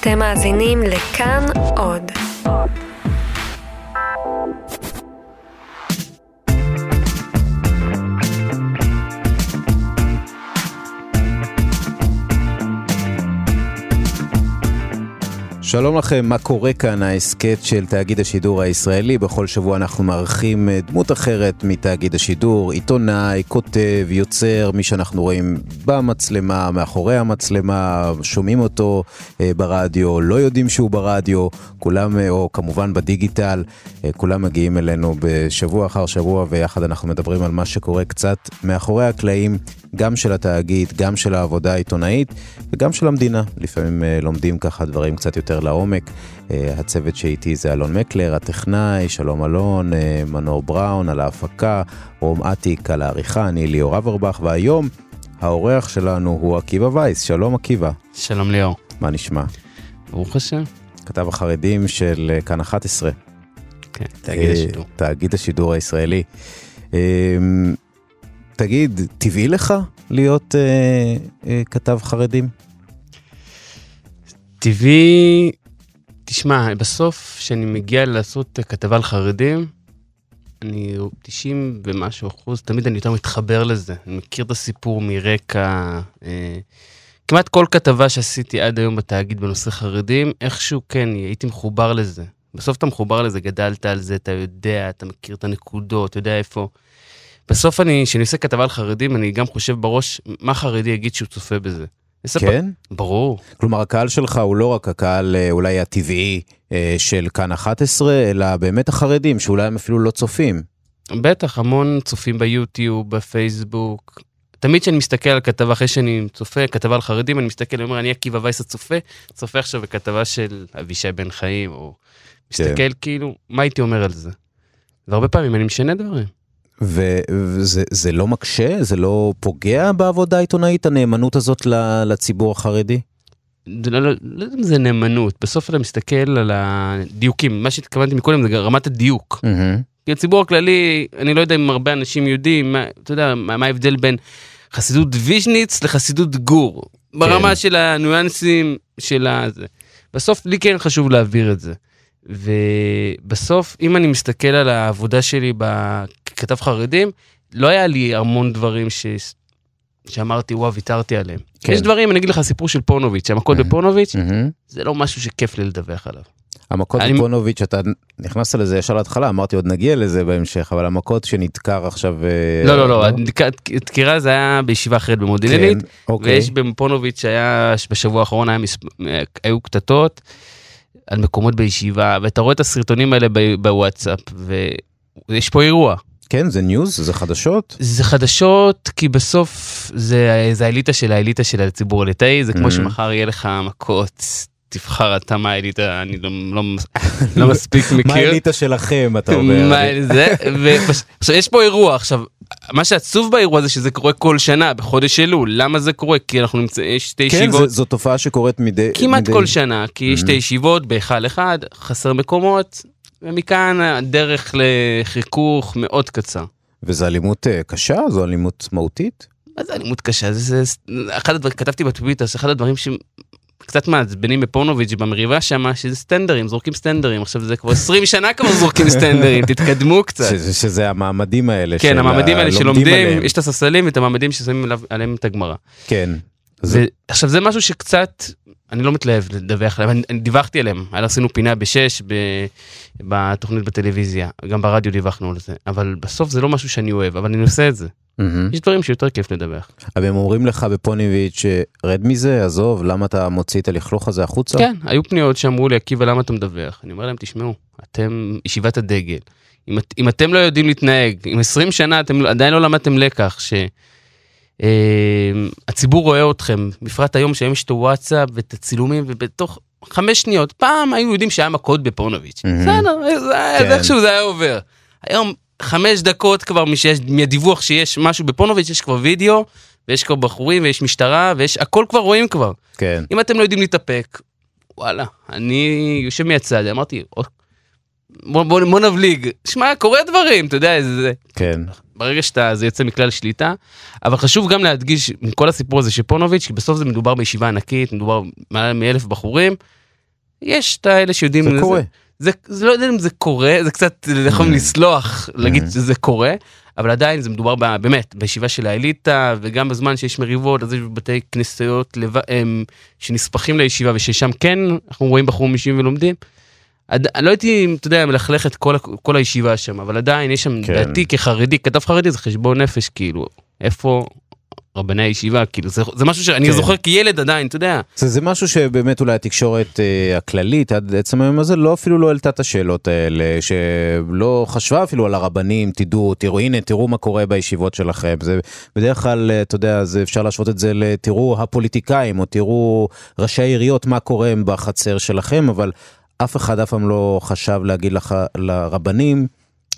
אתם מאזינים לכאן עוד. שלום לכם, מה קורה כאן? ההסכת של תאגיד השידור הישראלי. בכל שבוע אנחנו מארחים אה, דמות אחרת מתאגיד השידור, עיתונאי, כותב, יוצר, מי שאנחנו רואים במצלמה, מאחורי המצלמה, שומעים אותו אה, ברדיו, לא יודעים שהוא ברדיו, כולם, אה, או כמובן בדיגיטל, כולם מגיעים אלינו בשבוע אחר שבוע, ויחד אנחנו מדברים על מה שקורה קצת מאחורי הקלעים. גם של התאגיד, גם של העבודה העיתונאית וגם של המדינה. לפעמים uh, לומדים ככה דברים קצת יותר לעומק. Uh, הצוות שאיתי זה אלון מקלר, הטכנאי, שלום אלון, uh, מנור בראון על ההפקה, רום אטיק על העריכה, אני ליאור אברבך, והיום האורח שלנו הוא עקיבא וייס. שלום עקיבא. שלום ליאור. מה נשמע? ברוך השם. כתב החרדים של כאן 11. כן, תאגיד השידור. תאגיד השידור הישראלי. תגיד, טבעי לך להיות אה, אה, כתב חרדים? טבעי, תשמע, בסוף כשאני מגיע לעשות כתבה על חרדים, אני 90 ומשהו אחוז, תמיד אני יותר מתחבר לזה. אני מכיר את הסיפור מרקע. אה, כמעט כל כתבה שעשיתי עד היום בתאגיד בנושא חרדים, איכשהו כן, הייתי מחובר לזה. בסוף אתה מחובר לזה, גדלת על זה, אתה יודע, אתה מכיר את הנקודות, אתה יודע איפה. בסוף אני, כשאני עושה כתבה על חרדים, אני גם חושב בראש, מה חרדי יגיד שהוא צופה בזה. כן? ברור. כלומר, הקהל שלך הוא לא רק הקהל אה, אולי הטבעי אה, של כאן 11, אלא באמת החרדים, שאולי הם אפילו לא צופים. בטח, המון צופים ביוטיוב, בפייסבוק. תמיד כשאני מסתכל על כתבה, אחרי שאני צופה כתבה על חרדים, אני מסתכל, אני אומר, אני עקיבא וייס הצופה, צופה עכשיו בכתבה של אבישי בן חיים, או. מסתכל כן. כאילו, מה הייתי אומר על זה? והרבה פעמים אני משנה דברים. וזה לא מקשה? זה לא פוגע בעבודה העיתונאית, הנאמנות הזאת לציבור החרדי? זה לא, לא, לא יודע אם זה נאמנות, בסוף אתה מסתכל על הדיוקים, מה שהתכוונתי מקודם זה רמת הדיוק. Mm-hmm. כי הציבור הכללי, אני לא יודע אם הרבה אנשים יודעים, מה, אתה יודע, מה ההבדל בין חסידות ויז'ניץ לחסידות גור, ברמה כן. של הניואנסים של הזה. בסוף לי כן חשוב להעביר את זה. ובסוף, אם אני מסתכל על העבודה שלי ככתב חרדים, לא היה לי המון דברים ש... שאמרתי, וואו, ויתרתי עליהם. כן. יש דברים, אני אגיד לך, סיפור של פונוביץ', המכות. בפונוביץ', mm-hmm. זה לא משהו שכיף לי לדווח עליו. המכות אני... בפונוביץ', אתה נכנסת לזה ישר להתחלה, אמרתי עוד נגיע לזה בהמשך, אבל המכות שנדקר עכשיו... אה, לא, לא, לא, הדקירה זה היה בישיבה אחרת במודיעין כן, אוקיי. ויש בפונוביץ' שהיה, בשבוע האחרון היה מספ... היו קטטות. על מקומות בישיבה, ואתה רואה את הסרטונים האלה בוואטסאפ, ויש פה אירוע. כן, זה ניוז? זה חדשות? זה חדשות, כי בסוף זה, זה האליטה של האליטה של הציבור הליטאי, זה כמו mm-hmm. שמחר יהיה לך מכות, תבחר אתה מה האליטה, אני לא, לא, לא מספיק מכיר. מה האליטה שלכם, אתה אומר. מה זה, ועכשיו יש פה אירוע, עכשיו, מה שעצוב באירוע זה שזה קורה כל שנה בחודש אלול למה זה קורה כי אנחנו נמצאים יש שתי כן, ישיבות. כן זו תופעה שקורית מדי כמעט מדי... כל שנה כי יש שתי mm-hmm. ישיבות בהיכל אחד חסר מקומות ומכאן הדרך לחיכוך מאוד קצר. וזו אלימות אה, קשה זו אלימות מהותית. מה זה אלימות קשה זה, זה אחד הדברים כתבתי בטוויטר אחד הדברים קצת מעצבנים בפונוביץ' במריבה שם שזה סטנדרים זורקים סטנדרים עכשיו זה כבר 20 שנה כבר זורקים סטנדרים תתקדמו קצת. שזה, שזה המעמדים האלה כן המעמדים האלה שלומדים. יש את הספסלים ואת המעמדים ששמים עליהם את הגמרא. כן. זה... עכשיו זה משהו שקצת אני לא מתלהב לדווח עליהם אני דיווחתי עליהם עשינו פינה בשש ב, בתוכנית בטלוויזיה גם ברדיו דיווחנו על זה אבל בסוף זה לא משהו שאני אוהב אבל אני עושה את זה. Mm-hmm. יש דברים שיותר כיף לדווח. אבל הם אומרים לך בפוניביץ' רד מזה עזוב למה אתה מוציא את הלכלוך הזה החוצה? כן היו פניות שאמרו לי עקיבא למה אתה מדווח אני אומר להם תשמעו אתם ישיבת הדגל אם, אם אתם לא יודעים להתנהג עם 20 שנה אתם עדיין לא למדתם לקח שהציבור אה, רואה אתכם בפרט היום שהיום יש את הוואטסאפ ואת הצילומים ובתוך חמש שניות פעם היו יודעים שהיה מכות בפונוביץ'. בסדר זה, כן. איכשהו זה היה עובר. היום חמש דקות כבר משיש, מהדיווח שיש משהו בפונוביץ' יש כבר וידאו ויש כבר בחורים ויש משטרה ויש הכל כבר רואים כבר. כן. אם אתם לא יודעים להתאפק, וואלה, אני יושב מהצד, אמרתי, בוא, בוא, בוא נבליג, שמע, קורה דברים, אתה יודע, זה... כן. ברגע שאתה, זה יוצא מכלל שליטה, אבל חשוב גם להדגיש מכל הסיפור הזה של פונוביץ', כי בסוף זה מדובר בישיבה ענקית, מדובר מעל מאלף בחורים, יש את האלה שיודעים... זה קורה. זה, זה לא יודע אם זה קורה, זה קצת יכולים Mm. לסלוח, להגיד Mm. שזה קורה, אבל עדיין זה מדובר ב- באמת בישיבה של האליטה, וגם בזמן שיש מריבות, אז יש בתי כנסיות לב... הם, שנספחים לישיבה, וששם כן אנחנו רואים בחורים אישיים ולומדים. אני לא הייתי, אתה יודע, מלכלך את כל, כל הישיבה שם, אבל עדיין יש שם, כן. לדעתי כחרדי, כתב חרדי זה חשבון נפש, כאילו, איפה רבני הישיבה, כאילו, זה, זה משהו שאני כן. זוכר כילד עדיין, אתה יודע. זה, זה משהו שבאמת אולי התקשורת אה, הכללית עד עצם היום הזה לא אפילו לא העלתה את השאלות האלה, שלא חשבה אפילו על הרבנים, תדעו, תראו, הנה, תראו מה קורה בישיבות שלכם. זה בדרך כלל, אה, אתה יודע, זה אפשר להשוות את זה לתראו הפוליטיקאים, או תראו ראשי העיריות, מה קורה בחצר שלכם, אבל אף אחד אף פעם לא חשב להגיד לך, לרבנים,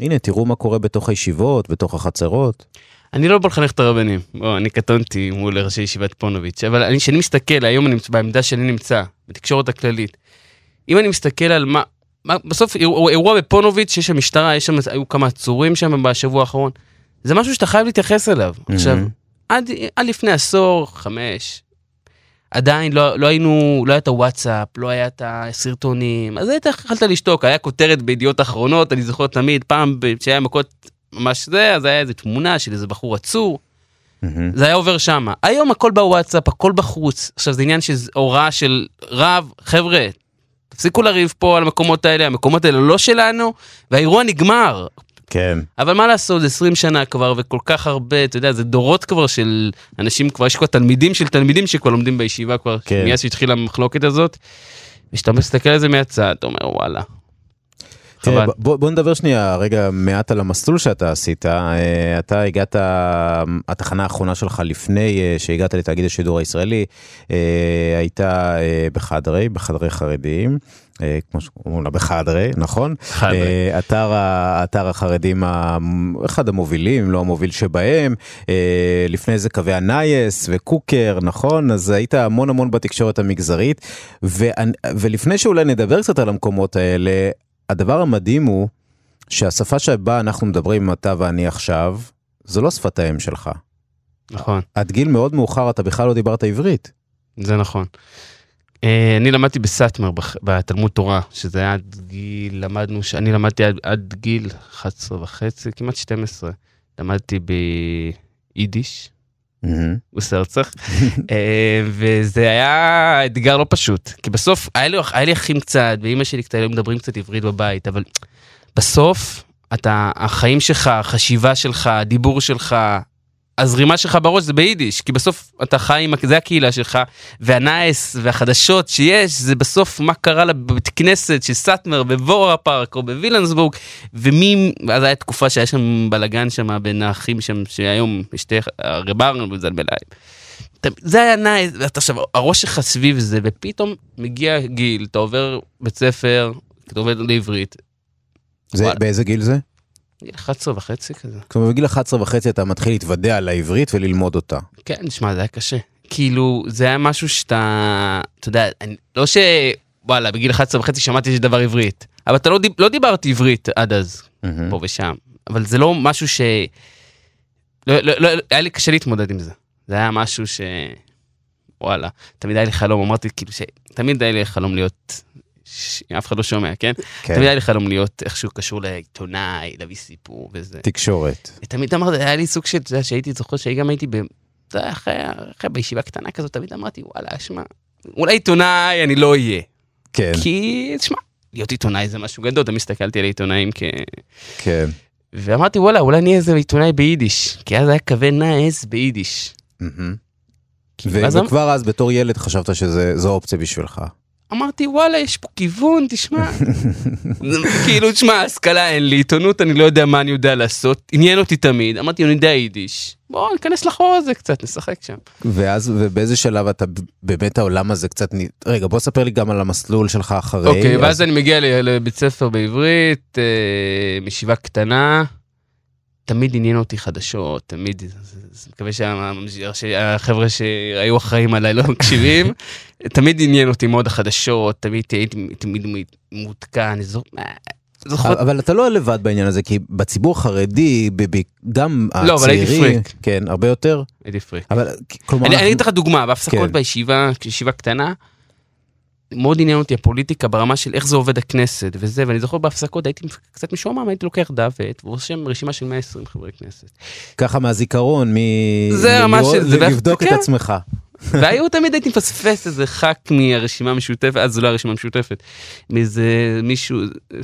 הנה, תראו מה קורה בתוך הישיבות, בתוך החצרות. אני לא בא לחנך את הרבנים, בוא, אני קטונתי מול ראשי ישיבת פונוביץ', אבל אני, כשאני מסתכל, היום אני, בעמדה שאני נמצא, בתקשורת הכללית, אם אני מסתכל על מה, מה בסוף אירוע, אירוע בפונוביץ', שיש שם משטרה, יש שם, היו כמה עצורים שם בשבוע האחרון, זה משהו שאתה חייב להתייחס אליו. עכשיו, עד, עד לפני עשור, חמש, עדיין לא, לא היינו, לא היה את הוואטסאפ, לא היה את הסרטונים, אז היית יכולת לשתוק, היה כותרת בידיעות אחרונות, אני זוכר תמיד, פעם שהיה מכות ממש זה, אז היה איזה תמונה של איזה בחור עצור, מהמם. זה היה עובר שמה. היום הכל בוואטסאפ, הכל בחוץ. עכשיו זה עניין של הוראה של רב, חבר'ה, תפסיקו לריב פה על המקומות האלה, המקומות האלה לא שלנו, והאירוע נגמר. כן. אבל מה לעשות, זה 20 שנה כבר, וכל כך הרבה, אתה יודע, זה דורות כבר של אנשים, כבר יש כבר תלמידים של תלמידים שכבר לומדים בישיבה כבר, כן. מאז שהתחילה המחלוקת הזאת. וכשאתה מסתכל על זה מהצד, אתה אומר וואלה. תראה. בוא, בוא נדבר שנייה רגע מעט על המסלול שאתה עשית. אה, אתה הגעת, התחנה האחרונה שלך לפני אה, שהגעת לתאגיד השידור הישראלי, אה, הייתה אה, בחדרי, בחדרי חרדים. אה, כמו שקוראים לה בחדרי, נכון? חדרי. אה, אתר, אתר החרדים, אחד המובילים, לא המוביל שבהם. אה, לפני זה קווי הנייס וקוקר, נכון? אז היית המון המון בתקשורת המגזרית. ואני- ולפני שאולי נדבר קצת על המקומות האלה, הדבר המדהים הוא שהשפה שבה אנחנו מדברים, אתה ואני עכשיו, זו לא שפת האם שלך. נכון, עד גיל מאוד מאוחר אתה בכלל לא דיברת עברית. זה נכון. אה, אני למדתי בסאטמר בתלמוד תורה, שזה היה עד גיל, למדנו, אני למדתי עד, עד גיל 11 וחצי, כמעט 12. למדתי ביידיש. בסרצח, אה, וזה היה אתגר לא פשוט, כי בסוף היה לי, היה לי אחים קצת, ואימא שלי קצת, היו מדברים קצת עברית בבית, אבל בסוף, אתה, החיים שלך, החשיבה שלך, הדיבור שלך, הזרימה שלך בראש זה ביידיש, כי בסוף אתה חי עם, זה הקהילה שלך, וה נייעס והחדשות שיש, זה בסוף מה קרה לבית כנסת של סאטמר בבורו פארק או בוויליאמסבורג, ומי, אז הייתה תקופה שהיה שם בלאגן שם בין האחים שם, שהיום יש את אהרון וזלמן לייב. זה היה נייעס, ואתה עכשיו, הראש שלך סביב זה, ופתאום מגיע גיל, אתה עובר בית ספר, אתה עובד לעברית, זה. באיזה גיל זה? גיל 11 וחצי כזה. כלומר בגיל 11 וחצי אתה מתחיל להתוודע על העברית וללמוד אותה. כן, תשמע, זה היה קשה. כאילו, זה היה משהו שאתה, אתה יודע, אני, לא ש... וואלה, בגיל 11 וחצי שמעתי שיש דבר עברית, אבל אתה לא, דיב, לא דיברתי עברית עד אז, מהמם. פה ושם. אבל זה לא משהו ש... לא, לא, לא, היה לי קשה להתמודד עם זה. זה היה משהו ש... וואלה, תמיד היה לי חלום, אמרתי כאילו ש... תמיד היה לי חלום להיות... ש... אף אחד לא שומע, כן? כן. תמיד היה לי חלום להיות איכשהו קשור לעיתונאי, להביא סיפור וזה. תקשורת. תמיד אמרתי, היה לי סוג של, אתה יודע, שהייתי זוכר שגם הייתי ב... אחרי, אחרי בישיבה קטנה כזאת, תמיד אמרתי, וואלה, שמע, אולי עיתונאי אני לא אהיה. כן, כי, שמע, להיות עיתונאי זה משהו גדול, תמיד הסתכלתי על עיתונאים כ... כן. ואמרתי, וואלה, אולי נהיה איזה עיתונאי ביידיש, כי אז היה קווי נאס ביידיש. כי- ו- ואז אמ- וכבר אז בתור ילד חשבת שזו אופציה בשבילך. אמרתי, וואלה, יש פה כיוון, תשמע. כאילו, תשמע, השכלה אין לי, עיתונות אני לא יודע מה אני יודע לעשות, עניין אותי תמיד, אמרתי, אני יודע יידיש. בוא ניכנס לחור הזה קצת, נשחק שם. ואז ובאיזה שלב אתה באמת העולם הזה קצת. רגע בוא ספר לי גם על המסלול שלך אחרי. אוקיי, אז- ואז אני מגיע לבית ספר בעברית, אה, מישיבה קטנה, תמיד עניין אותי חדשות, תמיד, אני מקווה שה- שהחבר'ה שהיו אחראים עליי לא מקשיבים, תמיד עניין אותי מאוד החדשות, תמיד הייתי תמיד מעודכן, זוכר, אה, אבל אתה לא לבד בעניין הזה כי בציבור החרדי גם לא, אבל הייתי הצעירים פריק. כן הרבה יותר הייתי פריק. אבל כלומר אני אתן לך דוגמה, בהפסקות כן. בישיבה, ישיבה קטנה, מאוד עניין אותי הפוליטיקה ברמה של איך זה עובד הכנסת וזה, ואני זוכר בהפסקות הייתי קצת משועמם, הייתי לוקח דף ועט ורושם רשימה של 120 חברי כנסת. ככה מהזיכרון, מ... זה ממש- לבדוק את כן. עצמך. והיו תמיד הייתי מפספס איזה ח"כ מהרשימה המשותפת, אז זו לא הרשימה המשותפת, מאיזה מישהו,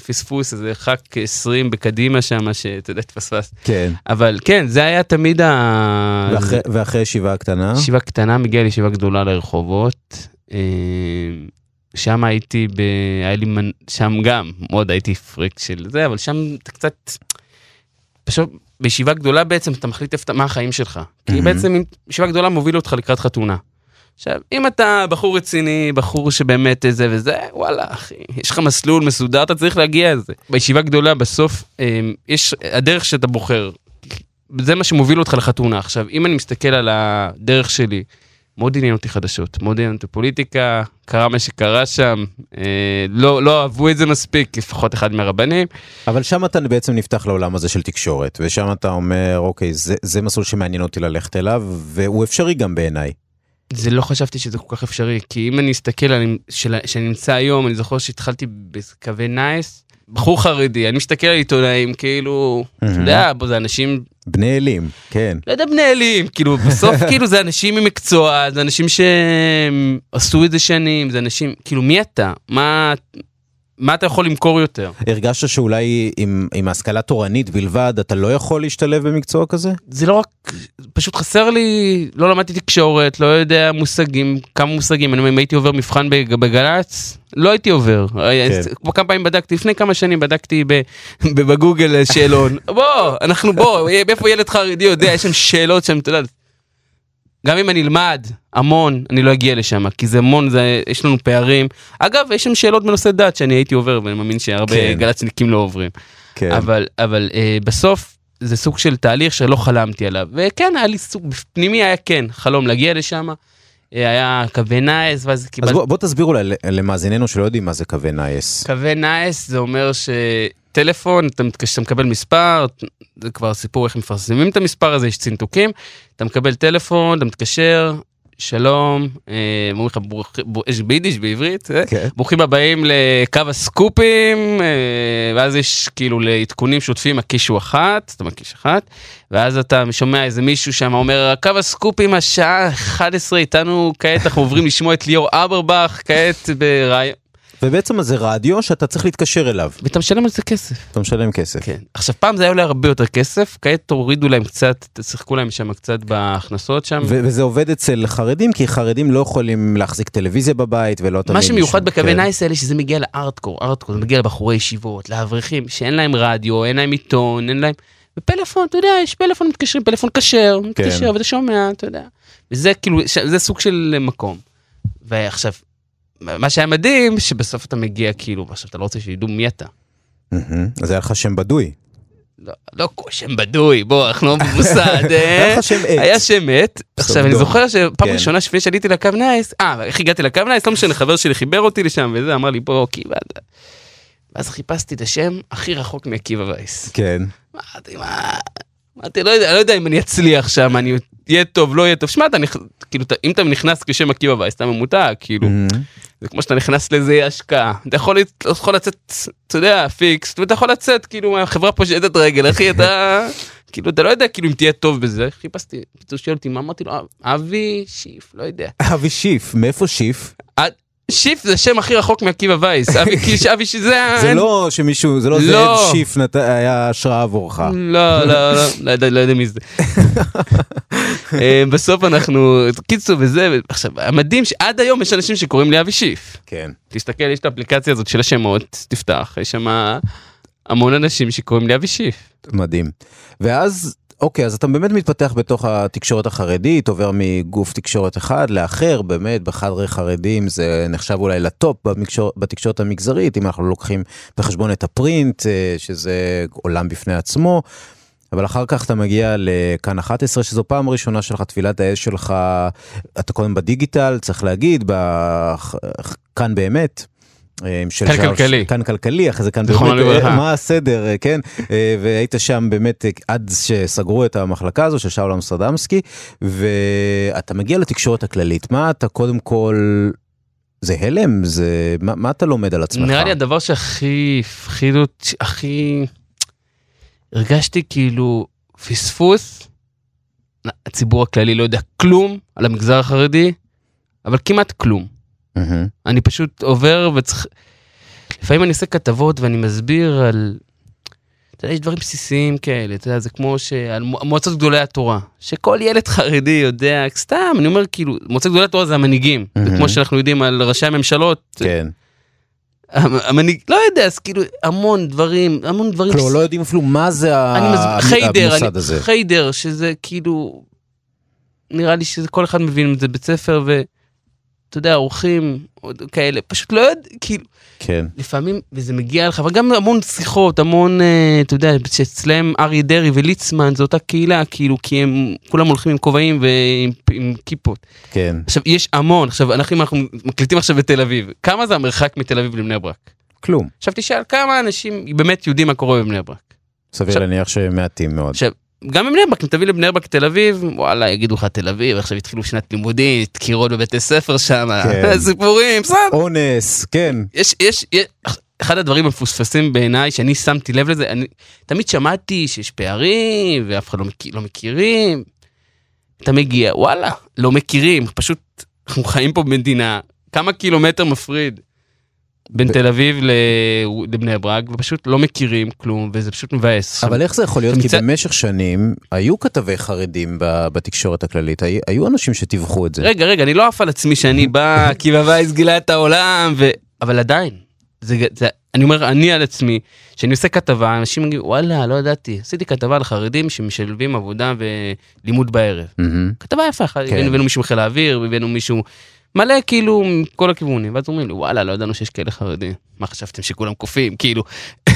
פספוס, איזה ח"כ 20 בקדימה שם, שאתה יודע, התפספס. כן. אבל כן, זה היה תמיד ה... ואחרי- ואחרי ישיבה הקטנה? ישיבה קטנה מגיע לישיבה גדולה לרחובות. שם הייתי, ב... היה לי, מנ... שם גם, מאוד הייתי פריק של זה, אבל שם אתה קצת, פשוט בישיבה גדולה בעצם אתה מחליט איפה, מה החיים שלך. כי מהמם. בעצם ישיבה גדולה מוביל אותך לקראת חתונה. עכשיו, אם אתה בחור רציני, בחור שבאמת זה וזה, וואלה, אחי, יש לך מסלול מסודר, אתה צריך להגיע לזה. בישיבה גדולה, בסוף, אה, יש הדרך שאתה בוחר. זה מה שמוביל אותך לחתונה. עכשיו, אם אני מסתכל על הדרך שלי, מאוד עניין אותי חדשות, מאוד עניין אותי פוליטיקה, קרה מה שקרה שם, אה, לא, לא אהבו את זה מספיק, לפחות אחד מהרבנים. אבל שם אתה בעצם נפתח לעולם הזה של תקשורת, ושם אתה אומר, אוקיי, זה, זה מסלול שמעניין אותי ללכת אליו, והוא אפשרי גם בעיניי. זה לא חשבתי שזה כל כך אפשרי, כי אם אני אסתכל על שאני נמצא היום, אני זוכר שהתחלתי בקווי נייס, בחור חרדי, אני מסתכל על עיתונאים, כאילו, אתה יודע, זה אנשים בני אלים, כן. לא יודע, בני אלים, כאילו, בסוף, כאילו, זה אנשים ממקצוע, זה אנשים שעשו את זה שנים, זה אנשים, כאילו, מי אתה? מה, מה אתה יכול למכור יותר? הרגשת שאולי עם, עם השכלה תורנית בלבד, אתה לא יכול להשתלב במקצוע כזה? זה לא רק, פשוט חסר לי, לא למדתי תקשורת, לא יודע מושגים, כמה מושגים, אני אם הייתי עובר מבחן בג- בגל"צ, לא הייתי עובר. כמו כמה פעמים בדקתי, לפני כמה שנים בדקתי בגוגל שאלון, בוא, אנחנו בוא, איפה ילד חרדי יודע, יש שם שאלות שם, אתה יודע. גם אם אני אלמד המון, אני לא אגיע לשם, כי זה המון, זה, יש לנו פערים. אגב, יש שם שאלות בנושא דת שאני הייתי עובר, ואני מאמין שהרבה כן. גל"צניקים לא עוברים. כן. אבל, אבל אה, בסוף זה סוג של תהליך שלא חלמתי עליו. וכן, היה לי סוג, פנימי היה כן, חלום להגיע לשם. היה קווי נייעס, ואז אז קיבלתי... בוא, בוא תסביר אולי למאזיננו שלא יודעים מה זה קווי נייעס. קווי נייעס זה אומר שטלפון, אתה, מתקש... אתה מקבל מספר, זה כבר סיפור איך מפרסמים את המספר הזה, יש צינתוקים, אתה מקבל טלפון, אתה מתקשר, שלום, אה, אומרים לך. יש ביידיש בעברית, אה? כן. ברוכים הבאים לקו הסקופים, אה, ואז יש כאילו לעדכונים שוטפים הקישו אחת, אתה מקיש אחת, ואז אתה שומע איזה מישהו שם אומר, קו הסקופים השעה 11 איתנו, כעת אנחנו עוברים לשמוע את ליאור אברבך, כעת ברעיון. ובעצם זה רדיו שאתה צריך להתקשר אליו, ואתה משלם על זה כסף. אתה משלם כסף. כן. עכשיו פעם זה היה עולה הרבה יותר כסף, כעת תורידו להם קצת, תשחקו להם שם קצת בהכנסות שם. ו- וזה עובד אצל חרדים, כי חרדים לא יכולים להחזיק טלוויזיה בבית ולא תמיד... מה שמיוחד בקווי כן. נייעס האלה שזה מגיע ל hardcore, hardcore, זה מגיע לבחורי ישיבות, לאברכים, שאין להם רדיו, אין להם עיתון, אין להם... בפלאפון, אתה יודע, יש פלאפון, מתקשרים, פלאפון כשר, מתקשר ואתה שומע, אתה יודע. וזה כאילו, זה סוג של מקום. ועכשיו, מה שהיה מדהים, שבסוף אתה מגיע כאילו, ועכשיו אתה לא רוצה שידעו מי אתה. אז היה לך שם בדוי. לא, לא שם בדוי, בוא, אנחנו לא במוסד, אה? היה לך שם עט. היה שם עט. עכשיו, אני. זוכר שפעם כן. ראשונה לפני שעליתי לקו נייעס, אה, איך הגעתי לקו נייעס? לא משנה, חבר שלי חיבר אותי לשם וזה, אמר לי, בוא, עקיבא. ואז חיפשתי את השם הכי רחוק מעקיבא וייס. כן. אמרתי, מה... אמרתי, לא יודע, לא יודע אם אני אצליח שם, אני אהיה טוב, לא אהיה טוב. שמע, אתה נכ... כאילו, אם אתה נכנס כשם עקיבא וייס, אתה ממותג, כאילו. זה כמו שאתה נכנס לאיזה השקעה. אתה יכול, אתה יכול לצאת, אתה יודע, פיקס, ואתה יכול לצאת, כאילו, מהחברה פושטת רגל, אחי, אתה... כאילו, אתה לא יודע, כאילו, אם תהיה טוב בזה. חיפשתי, פתאום שואל אותי, מה אמרתי לו, אבי שיף, לא יודע. אבי שיף, מאיפה שיף? שיף זה השם הכי רחוק מעקיבא וייס. אבי, כאילו, אבי שיף זה... לא שמישהו, זה לא לא. זאב שיף היה השראה עבורך. לא, לא, לא, לא יודע, לא יודע מי זה. אה, בסוף אנחנו, קיצור וזה, עכשיו, המדהים שעד היום יש אנשים שקוראים לי אבי שיף. כן. תסתכל, יש את האפליקציה הזאת של השמות, תפתח, יש שם המון אנשים שקוראים לי אבי שיף. מדהים. ואז, אוקיי, אז אתה באמת מתפתח בתוך התקשורת החרדית, עובר מגוף תקשורת אחד לאחר, באמת, בחדרי חרדים זה נחשב אולי לטופ במקשור, בתקשורת המגזרית, אם אנחנו לוקחים בחשבון את הפרינט, אה, שזה עולם בפני עצמו. אבל אחר כך אתה מגיע לכאן 11 שזו פעם ראשונה שלך טבילת האש שלך אתה קודם בדיגיטל צריך להגיד בכ- כאן באמת. אה, של כאן כלכלי. כאן כלכלי אחרי זה כאן באמת. אה, מה הסדר אה, כן והיית שם באמת עד שסגרו את המחלקה הזו של שאול אמסטרדמסקי ואתה מגיע לתקשורת הכללית מה אתה קודם כל. זה הלם, זה, מה, מה אתה לומד על עצמך? נראה לי הדבר שהכי הפחיד אותי, הכי... הרגשתי כאילו פספוס. הציבור הכללי לא יודע כלום על המגזר החרדי, אבל כמעט כלום. מהמם. אני פשוט עובר וצריך... לפעמים אני עושה כתבות ואני מסביר על... אתה יודע, יש דברים בסיסיים כאלה, אתה יודע, זה כמו שעל מו- מועצות גדולי התורה, שכל ילד חרדי יודע, סתם, אני אומר כאילו, מועצות גדולי התורה זה המנהיגים, מהמם. וכמו שאנחנו יודעים על ראשי הממשלות, כן. המ- המנהיג, לא יודע, אז כאילו, המון דברים, המון דברים. כלומר, לא יודעים אפילו מה זה ה- אני מז... חיידר, המוסד אני... הזה. חיידר, שזה כאילו, נראה לי שזה כל אחד מבין את זה בית ספר, ואתה יודע, אורחים, כאלה, פשוט לא יודע, כאילו, כן. לפעמים, וזה מגיע לך, אבל גם המון שיחות, המון, אה, אתה יודע, שאצלם אריה דרעי וליצמן, זו אותה קהילה, כאילו, כי הם כולם הולכים עם כובעים ועם עם כיפות. כן. עכשיו, יש המון, עכשיו, אנחנו, אנחנו מקליטים עכשיו בתל אביב, כמה זה המרחק מתל אביב לבני ברק? כלום. עכשיו תשאל כמה אנשים באמת יודעים מה קורה בבני ברק. סביר עכשיו- להניח שמעטים מאוד. עכשיו, גם בבני ברק, אם תביא לבני ברק תל אביב, וואלה, יגידו לך תל אביב, עכשיו התחילו שנת לימודים, דקירות בבתי ספר שם, כן. סיפורים, בסדר. אונס, כן. יש, יש, יש, אחד הדברים המפוספסים בעיניי, שאני שמתי לב לזה, אני תמיד שמעתי שיש פערים, ואף אחד לא, מכיר, לא מכירים. אתה מגיע, וואלה, לא מכירים, פשוט, אנחנו חיים פה במדינה, כמה קילומטר מפריד בין ב- תל אביב ל- לבני ברק, ופשוט לא מכירים כלום, וזה פשוט מבאס. אבל איך זה יכול להיות? כי מצד- במשך שנים היו כתבי חרדים בתקשורת הכללית, הי- היו אנשים שטיווחו את זה. רגע, רגע, אני לא עף על עצמי שאני בא, כי בבייס גילה את העולם, ו... אבל עדיין, זה, זה, אני אומר, אני על עצמי, כשאני עושה כתבה, אנשים אומרים, וואלה, לא ידעתי, עשיתי כתבה על חרדים שמשלבים עבודה ולימוד בערב. כתבה יפה. כן. הבאנו מישהו מחיל האוויר, הבאנו מישהו מלא כאילו מכל הכיוונים, ואז אומרים לי, וואלה, לא ידענו שיש כאלה חרדים. מה חשבתם שכולם קופים? כאילו,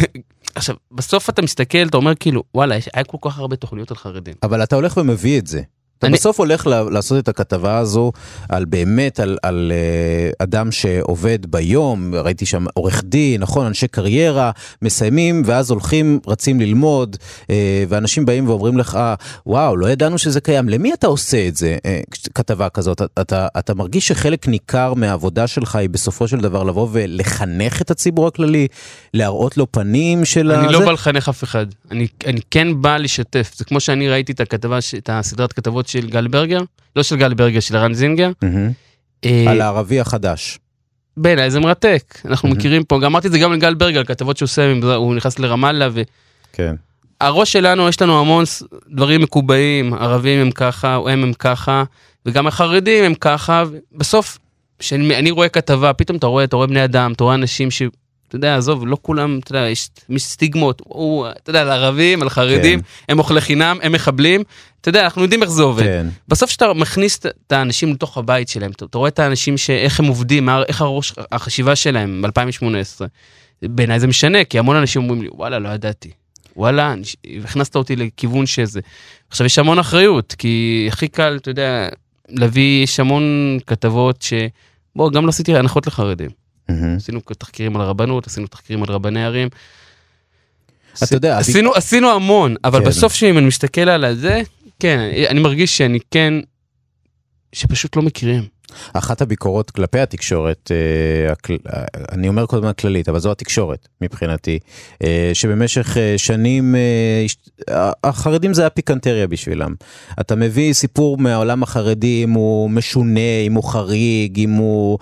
עכשיו, בסוף אתה מסתכל, אתה אומר כאילו, וואלה, יש, היה כל כך הרבה תוכניות על חרדים. אבל אתה הולך ומביא את זה. אתה אני- בסוף הולך לעשות את הכתבה הזו על באמת, על, על uh, אדם שעובד ביום, ראיתי שם עורך דין, נכון, אנשי קריירה, מסיימים ואז הולכים, רצים ללמוד, uh, ואנשים באים ואומרים לך, וואו, לא ידענו שזה קיים. למי אתה עושה את זה, כתבה כזאת? אתה, אתה, מרגיש שחלק ניכר מהעבודה שלך היא בסופו של דבר לבוא ולחנך את הציבור הכללי, להראות לו פנים של אני הזה? לא בא לחנך אף אחד, אני, אני כן בא לשתף, זה כמו שאני ראיתי את הכתבה, את הסדרת כתבות של גל ברגר, לא של גל ברגר, של ערן זינגר. אה, על הערבי החדש. בעיניי זה מרתק, אנחנו. מכירים פה, גם אמרתי את זה גם לגל ברגר, כתבות שהוא עושה, הוא נכנס לרמאללה, כן. והראש שלנו, יש לנו המון דברים מקובעים, ערבים הם ככה, הם הם ככה, וגם החרדים הם ככה, בסוף, כשאני אני רואה כתבה, פתאום אתה רואה, אתה רואה בני אדם, אתה רואה אנשים ש... אתה יודע, עזוב, לא כולם, אתה יודע, יש יש סטיגמות, הוא, אתה יודע, על ערבים, על חרדים, כן. הם אוכלי חינם, הם מחבלים, אתה יודע, אנחנו יודעים איך זה עובד. כן. בסוף כשאתה מכניס את- האנשים לתוך הבית שלהם, אתה, אתה רואה את האנשים שאיך הם עובדים, מה, איך הראש, החשיבה שלהם ב-2018, בעיניי זה משנה, כי המון אנשים אומרים לי, וואלה, לא ידעתי. וואלה, הכנסת אותי לכיוון שזה. עכשיו, יש המון אחריות, כי הכי קל, אתה יודע, להביא, יש המון כתבות ש... בוא, גם לא עשיתי הנחות לחרדים. מהמם. עשינו תחקירים על הרבנות, עשינו תחקירים על רבני ערים. אתה יודע, עשינו, עשינו המון, אבל כן. בסוף שאם אני מסתכל על זה, כן, אני מרגיש שאני כן, שפשוט לא מכירים. אחת הביקורות כלפי התקשורת, אה, אה, אני אומר קודם הכללית, אבל זו התקשורת מבחינתי, אה, שבמשך שנים החרדים זה היה פיקנטריה בשבילם. אתה מביא סיפור מהעולם החרדי, אם הוא משונה, אם הוא חריג, אם הוא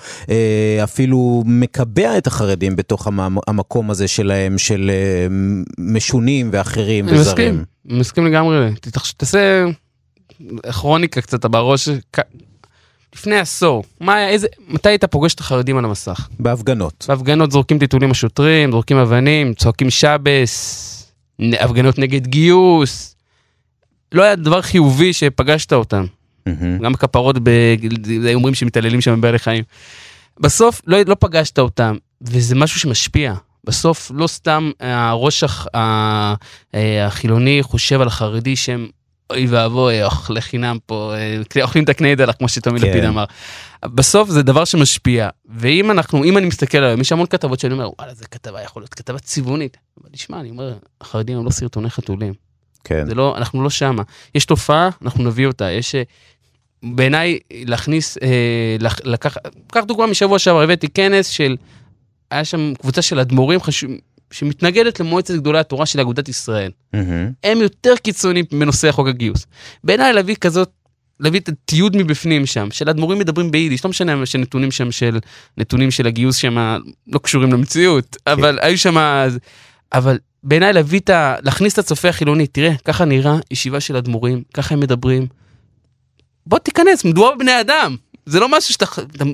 אפילו מקבע את החרדים בתוך המ- המקום הזה שלהם, של משונים ואחרים אני וזרים. מסכים, אני מסכים לגמרי. תתחש- תעשה כרוניקה קצת בראש. לפני עשור, מה, איזה, מתי היית פוגש את החרדים על המסך? בהפגנות. בהפגנות זורקים טיטולים השוטרים, זורקים אבנים, צועקים שבס, הפגנות נגד גיוס. לא היה דבר חיובי שפגשת אותם. מהמם. גם כפרות, ב- אומרים שמתעללים שם בבעלי חיים. בסוף לא, לא פגשת אותם, וזה משהו שמשפיע. בסוף לא סתם הראש הח, ה- אה, החילוני חושב על החרדי שהם אוי ואבוי, אוכלי חינם פה, אה, אוכלים את הקנה דלח, כמו שטומי כן. לפיד אמר. בסוף זה דבר שמשפיע, ואם אנחנו, אם אני מסתכל עליהם, יש המון כתבות שאני אומר, וואלה, זה כתבה, יכול להיות כתבה צבעונית. אבל תשמע, אני אומר, החרדים הם לא סרטוני חתולים. כן. זה לא, אנחנו לא שמה. יש תופעה, אנחנו נביא אותה. יש... אה, בעיניי להכניס, אה, לק- לקח, קח דוגמה משבוע שעבר, הבאתי כנס של, היה שם קבוצה של אדמו"רים חשוב, שמתנגדת למועצת גדולי התורה של אגודת ישראל. הם יותר קיצוניים בנושא חוק הגיוס. בעיניי להביא כזאת, להביא את התיעוד מבפנים שם, של אדמו"רים מדברים ביידיש, לא משנה שנתונים שם של, נתונים של הגיוס שם לא קשורים למציאות, אבל היו שם, אבל בעיניי להביא את ה... להכניס את הצופה החילוני, תראה, ככה נראה ישיבה של אדמו"רים, ככה הם מדברים. בוא תיכנס, מדובר בבני אדם. זה לא משהו שאתה... אתה-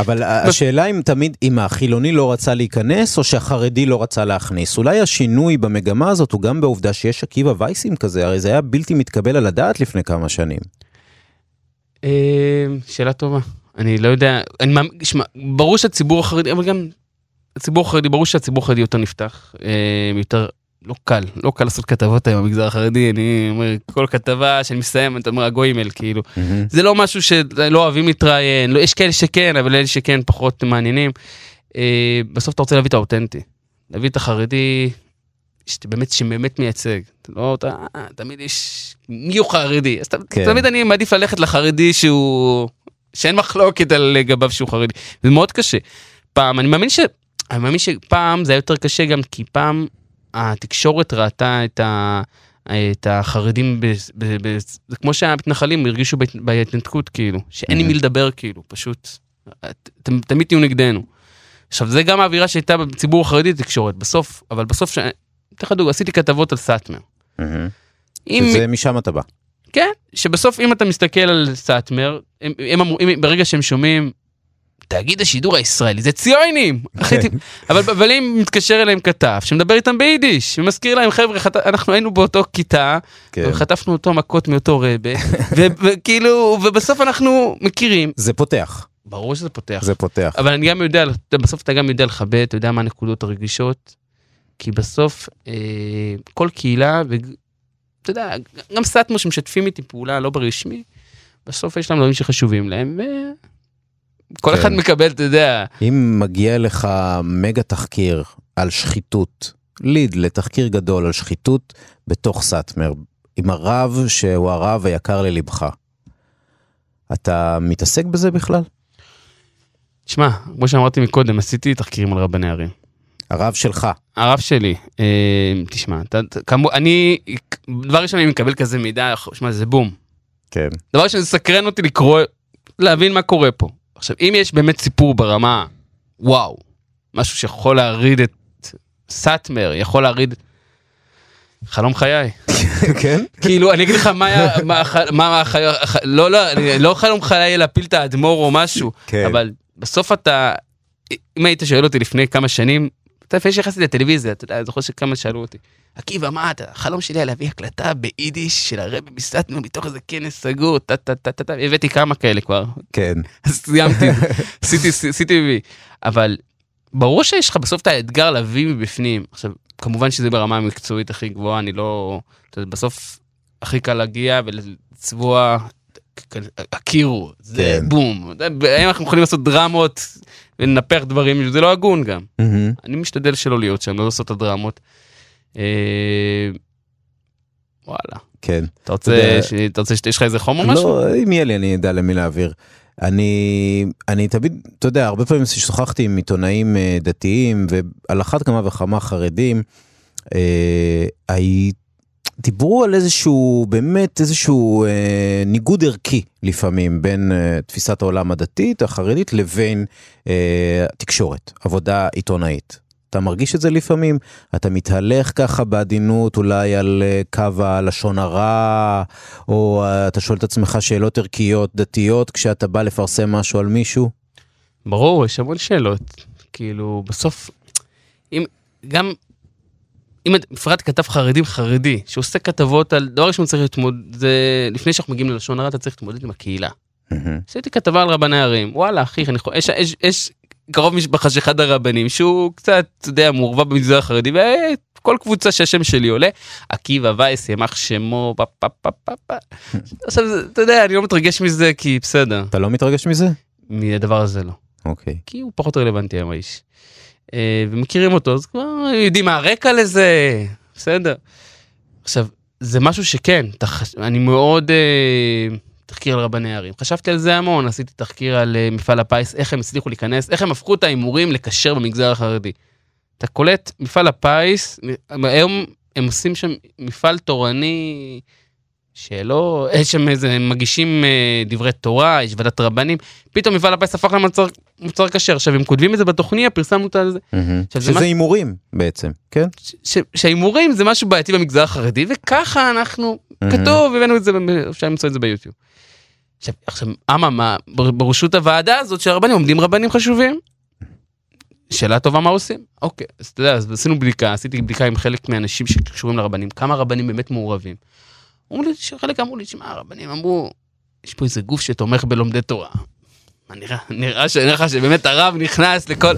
אבל השאלה אם תמיד, אם החילוני לא רצה להיכנס, או שהחרדי לא רצה להכניס. אולי השינוי במגמה הזאת הוא גם בעובדה שיש עקיבא וייסים כזה, הרי זה היה בלתי מתקבל על הדעת לפני כמה שנים. אה, שאלה טובה. אני לא יודע, אני מאמין, שמע, ברור שהציבור החרדי, אבל גם הציבור החרדי, ברור שהציבור החרדי יותר נפתח, אה, יותר, לא קל, לא קל לעשות כתבות היום במגזר החרדי, אני אומר, כל כתבה שאני מסיים, אתה אומר, הגוימל, כאילו. מהמם. זה לא משהו שלא אוהבים להתראיין, לא, יש כאלה שכן, אבל אלה שכן פחות מעניינים. אה, בסוף אתה רוצה להביא את האותנטי, להביא את החרדי, שבאמת, שבאמת מייצג. אתה לא, אתה, אה, תמיד יש, מי הוא חרדי? אז כן. תמיד אני מעדיף ללכת לחרדי שהוא, שאין מחלוקת על לגביו שהוא חרדי. זה מאוד קשה. פעם, אני מאמין ש... אני מאמין שפעם זה היה יותר קשה גם כי פעם התקשורת ראתה את ה... את החרדים, ב, ב, ב, זה כמו שהמתנחלים הרגישו בהת- בהתנתקות כאילו, שאין עם מי לדבר כאילו, פשוט, אתם תמיד תהיו נגדנו. עכשיו זה גם האווירה שהייתה בציבור החרדי תקשורת, בסוף, אבל בסוף, ש- אתן לך דוגמא, עשיתי כתבות על סאטמר. אם, שזה משם אתה בא. כן, שבסוף אם אתה מסתכל על סאטמר, הם, הם אמרו, אם, ברגע שהם שומעים, תאגיד השידור הישראלי, זה ציונים! אבל, אבל אם מתקשר אליהם כתב, שמדבר איתם ביידיש, ומזכיר להם, חבר'ה, חט... אנחנו היינו באותו כיתה, כן. וחטפנו אותו מכות מאותו רבה, וכאילו, ובסוף אנחנו מכירים, זה פותח, ברור שזה פותח, זה פותח. אבל אני גם יודע, בסוף אתה גם יודע לכבד, אתה יודע מה הנקודות הרגישות, כי בסוף אה, כל קהילה, ואתה יודע, גם סאטמו שמשתפים איתי פעולה לא ברשמי, בסוף יש להם דברים שחשובים להם, כן. אחד מקבל, אתה יודע, אם מגיע לך מגה תחקיר על שחיתות, ליד לתחקיר גדול על שחיתות בתוך סאטמר, עם הרב שהוא הרב היקר ללבך, אתה מתעסק בזה בכלל? תשמע, כמו שאמרתי מקודם, עשיתי תחקירים על רבני ערים. הרב שלך. הרב שלי, אה, תשמע, אתה, אתה- כמו, אני, דבר ראשון, אני מקבל כזה מידע, שמע, זה בום. כן. דבר ראשון, זה סקרן אותי לקרוא, להבין מה קורה פה. עכשיו, אם יש באמת סיפור ברמה, וואו, משהו שיכול להרעיד את סאטמר, יכול להרעיד... חלום חיי. כן? כאילו, אני אגיד לך מה היה, מה, הח- מה, הח- הח- לא, לא, לא חלום חיי להפיל את האדמו"ר או משהו, כן. אבל בסוף אתה, אם היית שואל אותי לפני כמה שנים, אתה לפני שנכנסתי לטלוויזיה, אתה יודע, אני זוכר שכמה שאלו אותי, עקיבא, מה אתה, החלום שלי היה להביא הקלטה ביידיש של הרבי מסתנו מתוך איזה כנס סגור, טה טה טה טה הבאתי כמה כאלה כבר, כן. אז סיימתי, עשיתי וי. אבל ברור שיש לך בסוף את האתגר להביא מבפנים. עכשיו, כמובן שזה ברמה המקצועית הכי גבוהה, אני לא... בסוף הכי קל להגיע ולצבוע, הכירו, זה כן. בום. האם אנחנו יכולים לעשות דרמות ולנפח דברים, זה לא הגון גם. אני משתדל שלא להיות שם, לא לעשות את הדרמות. אה, וואלה. כן. אתה רוצה, אתה רוצה שיש לך איזה חום או משהו? לא, אם יהיה לי אני אדע למי להעביר. אני, אני תמיד, אתה יודע, הרבה פעמים ששוחחתי עם עיתונאים אה, דתיים, ועל אחת כמה וכמה חרדים, אה, דיברו על איזשהו, באמת איזשהו אה, ניגוד ערכי לפעמים בין אה, תפיסת העולם הדתית, החרדית, לבין אה, תקשורת, עבודה עיתונאית. אתה מרגיש את זה לפעמים? אתה מתהלך ככה בעדינות אולי על אה, קו הלשון הרע, או אה, אתה שואל את עצמך שאלות ערכיות דתיות כשאתה בא לפרסם משהו על מישהו? ברור, יש המון שאלות. כאילו, בסוף, אם, גם, אם בפרט כתב חרדים חרדי, שעושה כתבות על, דבר ראשון צריך להתמודד, זה, לפני שאנחנו מגיעים ללשון הרע, אתה צריך להתמודד עם הקהילה. עשיתי כתבה על רבני ערים, וואלה, אחי, אני יכול, יש, יש, יש קרוב משפחה של אחד הרבנים, שהוא קצת, אתה יודע, מעורבב במגזר החרדי, וכל קבוצה שהשם שלי עולה, עקיבא וייס, ימח שמו, פה פה פה פה פה. עכשיו, אתה יודע, אני לא מתרגש מזה, כי בסדר, אתה לא מתרגש מזה? מהדבר הזה לא. אוקיי. כי הוא פחות רלוונטי היום האיש. אה, ומכירים אותו, אז כבר יודעים מה הרקע לזה, בסדר. עכשיו, זה משהו שכן. אני מאוד, אה, תחקיר על רבני ערים. חשבתי על זה המון, עשיתי תחקיר על אה, מפעל הפיס, איך הם הצליחו להיכנס, איך הם הפכו את ההימורים לקשר במגזר החרדי. אתה קולט, מפעל הפיס, היום הם עושים שם מפעל תורני שלא, יש שם איזה, הם מגישים אה, דברי תורה, יש ועדת רבנים, פתאום מפעל הפיס הפך למוצר מוצר כשר. עכשיו, הם כותבים את זה בתוכניה, פרסמנו את זה. זה שזה הימורים בעצם, כן? שההימורים זה משהו בעייתי במגזר החרדי, וככה אנחנו, כתוב, הבאנו את זה, אפשר למצוא את זה ביוטיוב. עכשיו, עכשיו, אממה, בר- בראשות הוועדה הזאת של הרבנים עומדים רבנים חשובים. שאלה טובה מה עושים? אוקיי, אז אתה יודע, אז עשינו בדיקה, עשיתי בדיקה עם חלק מהאנשים שקשורים לרבנים, כמה רבנים באמת מעורבים. אמרו לי, שחלק אמרו לי, שמע, הרבנים אמרו, יש פה איזה גוף שתומך בלומדי תורה. נראה, נראה ש- נראה לך שבאמת הרב נכנס לכל...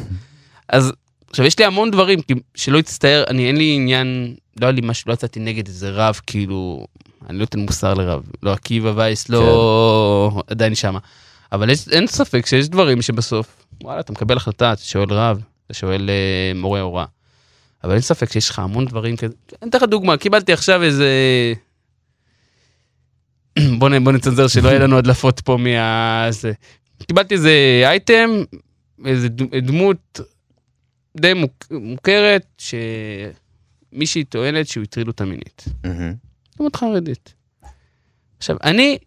אז עכשיו יש לי המון דברים, שלא יצטער, אני אין לי עניין, לא היה לי משהו, לא יצאתי נגד איזה רב, כאילו, אני לא אתן מוסר לרב, לא עקיבא וייס, לא עדיין שמה. אבל יש, אין ספק שיש דברים שבסוף, וואלה, אתה מקבל החלטה, אתה שואל רב, אתה שואל אה, מורה הוראה. אבל אין ספק שיש לך המון דברים כזה. אני אתן לך דוגמה, קיבלתי עכשיו איזה... בוא, נ, בוא נצנזר שלא יהיה לנו הדלפות פה מה... זה. קיבלתי איזה אייטם, איזה דמות די מוכרת, שמישהי טוענת שהוא הטריד אותה מינית. דמות חרדית. עכשיו, אני,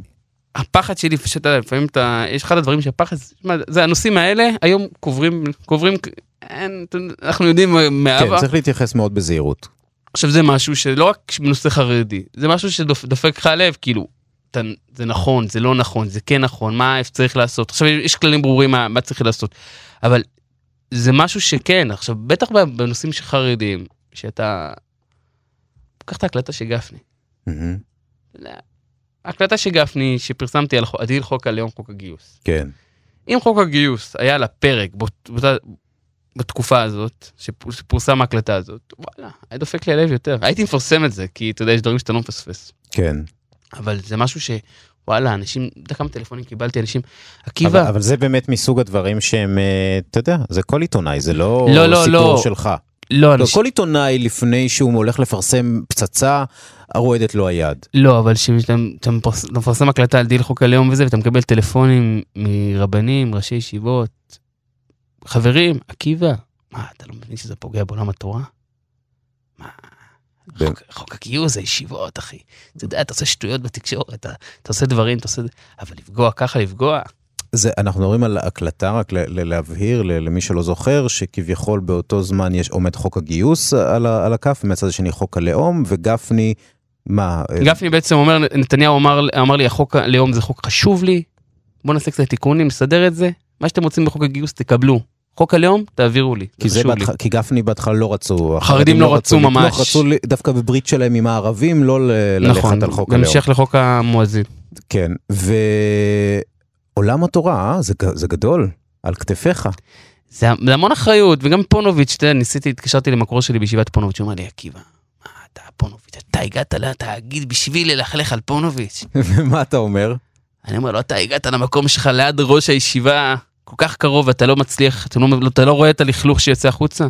הפחד שלי, יודע, לפעמים אתה, יש אחד הדברים שהפחד, שמע, זה הנושאים האלה, היום קוברים, קוברים, אין, אנחנו יודעים כן, מאהבה. צריך להתייחס מאוד בזהירות. עכשיו זה משהו שלא רק בנושא חרדי, זה משהו שדופק לך לב, כאילו, אתה, זה נכון, זה לא נכון, זה כן נכון, מה צריך לעשות. עכשיו יש כללים ברורים מה, מה צריך לעשות, אבל זה משהו שכן, עכשיו בטח בנושאים של חרדים, שאתה... קח את ההקלטה של גפני. מהמם. אתה יודע, ההקלטה של גפני שפרסמתי על עדיל חוק הלאום, חוק הגיוס. כן. אם חוק הגיוס היה על הפרק בתקופה הזאת, שפ- שפורסם ההקלטה הזאת, וואלה, היה דופק לי הלב יותר. הייתי מפרסם את זה, כי אתה יודע, יש דברים שאתה לא מפספס. כן. אבל זה משהו ש... וואלה, אנשים, אתה יודע כמה טלפונים קיבלתי, אנשים, אבל, עקיבא, אבל זה באמת מסוג הדברים שהם, אה, אתה יודע, זה כל עיתונאי, זה לא, לא, לא, סיפור לא. שלך. לא, לא, אנשים, כל עיתונאי לפני שהוא הולך לפרסם פצצה, רועדת לו היד. לא, אבל כשאתה אתה מפרס- אתה מפרסם הקלטה על דיל חוק הלאום וזה, ואתה מקבל טלפונים מרבנים, ראשי ישיבות, חברים, עקיבא, מה, אתה לא מבין שזה פוגע בעולם התורה? מה? ב- חוק, חוק הגיוס זה ישיבות, אחי. אתה יודע, אתה עושה שטויות בתקשורת, אתה, אתה עושה דברים, אתה עושה... אבל לפגוע ככה, לפגוע? זה, אנחנו מדברים על הקלטה, רק להבהיר למי שלא זוכר, שכביכול באותו זמן יש עומד חוק הגיוס על, על הכף, ומהצד השני חוק הלאום, וגפני, מה? אה, גפני בעצם אומר, נתניהו אמר, אמר לי, החוק הלאום זה חוק חשוב לי, בוא נעשה קצת תיקונים, נסדר את זה, מה שאתם רוצים בחוק הגיוס תקבלו. חוק הלאום, תעבירו לי, כי, זה חשוב לי. בהתח... כי גפני בהתחלה לא רצו, החרדים לא רצו לתמוך, ממש. רצו ל- דווקא בברית שלהם עם הערבים, לא ל- ללכת נכון, על חוק הלאום. בהמשך לחוק המואזין. כן, ועולם התורה, אה, זה, זה גדול, על כתפיך. זה, זה המון אחריות, וגם פונוביץ', אתה יודע, ניסיתי, התקשרתי למקור שלי בישיבת פונוביץ', הוא אמר לי, עקיבא, מה אתה פונוביץ', אתה הגעת לתאגיד בשביל ללכלך על פונוביץ'. ומה אתה אומר? אני אומר לו, אתה הגעת למקום שלך ליד ראש הישיבה, כל כך קרוב, ואתה לא מצליח, אתה לא, אתה לא רואה את הלכלוך שיוצא החוצה.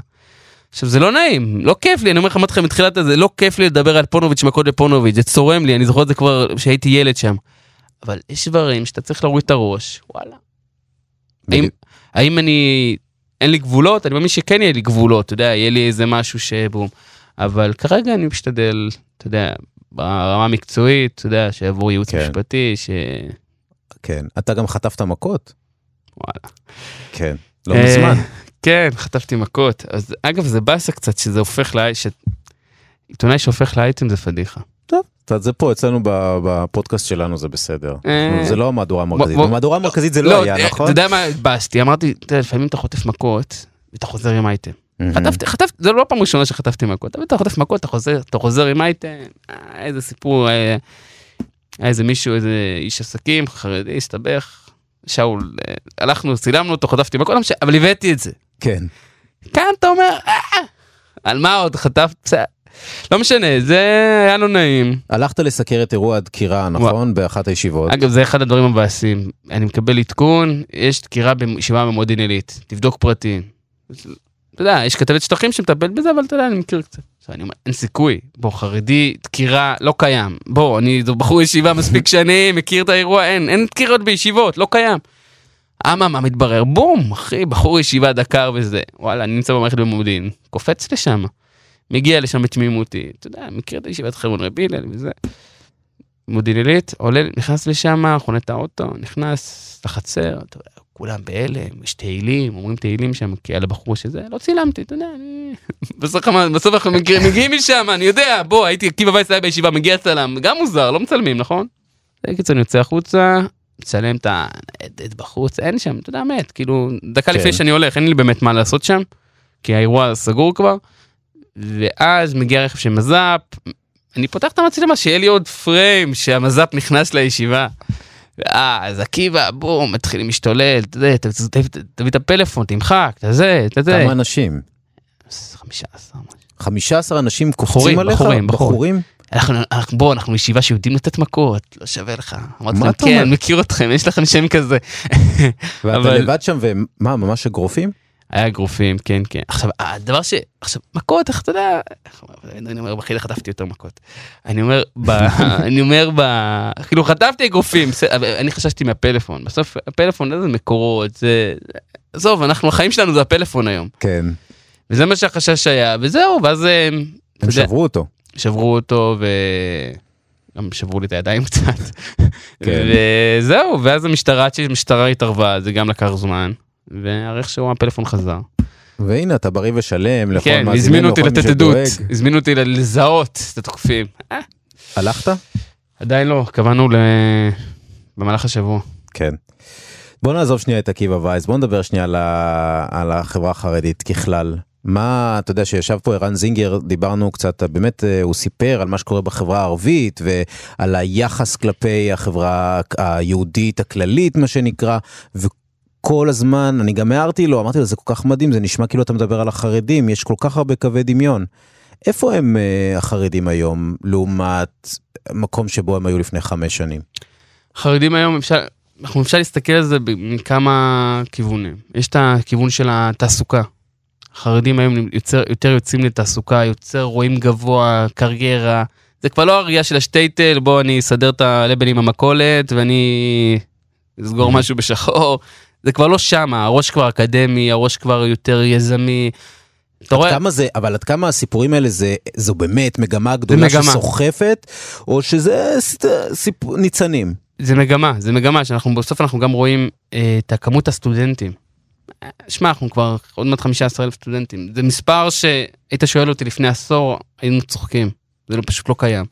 עכשיו, זה לא נעים, לא כיף לי, אני אומר לך, אמרתי לכם בתחילת הזה, לא כיף לי לדבר על פונוביץ' מכות לפונוביץ', זה צורם לי, אני זוכר את זה כבר כשהייתי ילד שם. אבל יש דברים שאתה צריך להוריד את הראש, וואלה. האם, האם אני, אין לי גבולות? אני מאמין שכן יהיה לי גבולות, אתה יודע, יהיה לי איזה משהו שבום. אבל כרגע אני משתדל, אתה יודע, ברמה המקצועית, אתה יודע, שיעבור ייעוץ כן. משפטי, ש... כן, אתה גם חטפת מכות? וואלה. כן, לא אה, מזמן. כן, חטפתי מכות. אז אגב, זה באסה קצת שזה הופך לאי... ש... עיתונאי שהופך לאייטם זה פדיחה. אתה- זה פה אצלנו בפודקאסט שלנו זה בסדר. אה, זה לא המהדורה המרכזית. במהדורה המרכזית זה לא היה, אה, נכון? אתה יודע מה התבאסתי? אמרתי, לפעמים אתה חוטף מכות, ואתה חוזר עם אייטם. חטפתי, חטפתי, זה לא פעם ראשונה שחטפתי מכות, אתה חוטף מכות, אתה חוזר, עם אייטם, אה, איזה סיפור, היה איזה מישהו, איזה איש עסקים, חרדי, הסתבך, שאול, הלכנו, צילמנו אותו, חטפתי מכות, לא אבל הבאתי את זה. כן. כאן אתה אומר, "אה, על מה עוד חטפת? לא משנה, זה היה לא נעים. הלכת לסקר את אירוע הדקירה, נכון? באחת הישיבות. אגב, זה אחד הדברים המבאסים. אני מקבל עדכון, יש דקירה בישיבה במודיעין עילית, תבדוק פרטים. אתה יודע, יש כתבת שטחים שמטפלת בזה, אבל אתה יודע, אני מכיר קצת. עכשיו אני אומר, אין סיכוי, בוא, חרדי, דקירה, לא קיים. בוא, אני בחור ישיבה מספיק שנים, מכיר את האירוע, אין, אין דקירות בישיבות, לא קיים. אממה, מתברר, בום, אחי, בחור ישיבה דקר וזה. וואלה, אני נמצא במערכת במודיעין, קופץ לשם. מגיע לשם בתמימותי, אתה יודע, מכיר את ישיבת חברון רבי הלל וזה. מודיעין עילית, עולה, נכנס לשם, חונה את האוטו, נכנס לחצר, אתה יודע, כולם בהלם, יש תהילים, אומרים תהילים שם, כי על הבחור שזה, לא צילמתי, אתה יודע, אני... בסוף, אנחנו מגיעים, משם, אני יודע, בוא, הייתי, עקיבא וייס היה בישיבה, מגיע צלם, גם מוזר, לא מצלמים, נכון? בקיצור, אני יוצא החוצה, מצלם את הניידת בחוץ, אין שם, אתה יודע, מת, כאילו, דקה כן. לפני שאני הולך, אין לי באמת מה לעשות שם, כי האירוע סגור כבר, ואז מגיע רכב של מז"פ, אני פותח את המצלמה, שיהיה לי עוד פריים שהמז"פ נכנס לישיבה. ואז עקיבא, בום, מתחילים להשתולל, אתה יודע, תביא את הפלאפון, תמחק, אתה זה, אתה זה. כמה אנשים? 15. 15 אנשים קופצים עליך? בחורים, בחורים. אנחנו, אנחנו, בוא, אנחנו ישיבה שיודעים לתת מכות, לא שווה לך. אמרתי להם? כן, מכיר אתכם, יש לכם שם כזה. ואתה לבד שם, ומה, ממש אגרופים? היה אגרופים, כן, כן. עכשיו, הדבר ש... עכשיו, מכות, איך אתה יודע... אני אומר, בחילה חטפתי יותר מכות. אני אומר, ב... אני אומר, ב... כאילו, חטפתי אגרופים, אני חששתי מהפלאפון. בסוף, הפלאפון, זה מקורות, זה... עזוב, אנחנו, החיים שלנו זה הפלאפון היום. כן. וזה מה שהחשש היה, וזהו, ואז... אה, הם שברו אותו. שברו אותו, ו... גם שברו לי את הידיים קצת. כן. וזהו, ואז המשטרה, עד שהמשטרה התערבה, זה גם לקח זמן. והרי איכשהו הפלאפון חזר. והנה, אתה בריא ושלם, לכל כן, מאזיננו, הזמינו אותי לתת עדות. הזמינו אותי לזהות את התוקפים. אה, הלכת? עדיין לא, קבענו ל... במהלך השבוע. כן. בוא נעזוב שנייה את עקיבא וייס, בוא נדבר שנייה על, ה... על החברה החרדית ככלל. מה, אתה יודע שישב פה ערן זינגר, דיברנו קצת, באמת אה, הוא סיפר על מה שקורה בחברה הערבית ועל היחס כלפי החברה היהודית הכללית, מה שנקרא, וכל הזמן, אני גם הערתי לו, אמרתי לו, זה כל כך מדהים, זה נשמע כאילו אתה מדבר על החרדים, יש כל כך הרבה קווי דמיון. איפה הם אה, החרדים היום, לעומת מקום שבו הם היו לפני חמש שנים? חרדים היום אפשר, אנחנו אפשר להסתכל על זה מכמה כיוונים. יש את הכיוון של התעסוקה. חרדים היום יותר, יותר יוצאים לתעסוקה, יותר רואים גבוה, קריירה. זה כבר לא הראייה של השטייטל, בוא אני אסדר את הלבן עם המכולת ואני אסגור משהו בשחור. זה כבר לא שמה, הראש כבר אקדמי, הראש כבר יותר יזמי. אתה עד רואה? כמה זה, אבל עד כמה הסיפורים האלה זה, זו באמת מגמה גדולה מגמה. שסוחפת, או שזה סיפ, סיפ, ניצנים? זה מגמה, זה מגמה שאנחנו בסוף אנחנו גם רואים אה, את הכמות הסטודנטים. שמע, אנחנו כבר עוד מעט 15 אלף סטודנטים. זה מספר שהיית שואל אותי לפני עשור, היינו צוחקים. זה לא, פשוט לא קיים.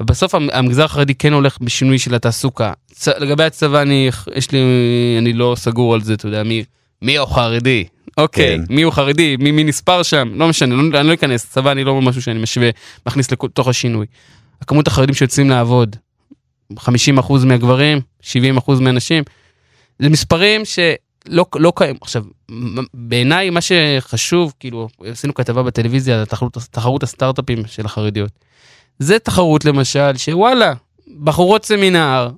אבל בסוף המ- המגזר החרדי כן הולך בשינוי של התעסוקה. צ... לגבי הצבא, אני, יש לי, אני לא סגור על זה, אתה יודע, מי, מי הוא חרדי? אוקיי, כן. מי הוא חרדי? מי, מי נספר שם? לא משנה, לא, אני לא אכנס, צבא אני לא משהו שאני משווה, מכניס לתוך השינוי. הכמות החרדים שיוצאים לעבוד, 50% מהגברים, 70% מהנשים, זה מספרים שלא לא קיים. עכשיו, בעיניי מה שחשוב, כאילו, עשינו כתבה בטלוויזיה על תחרות, תחרות הסטארט-אפים של החרדיות. זה תחרות למשל, שוואלה, בחורות סמינר,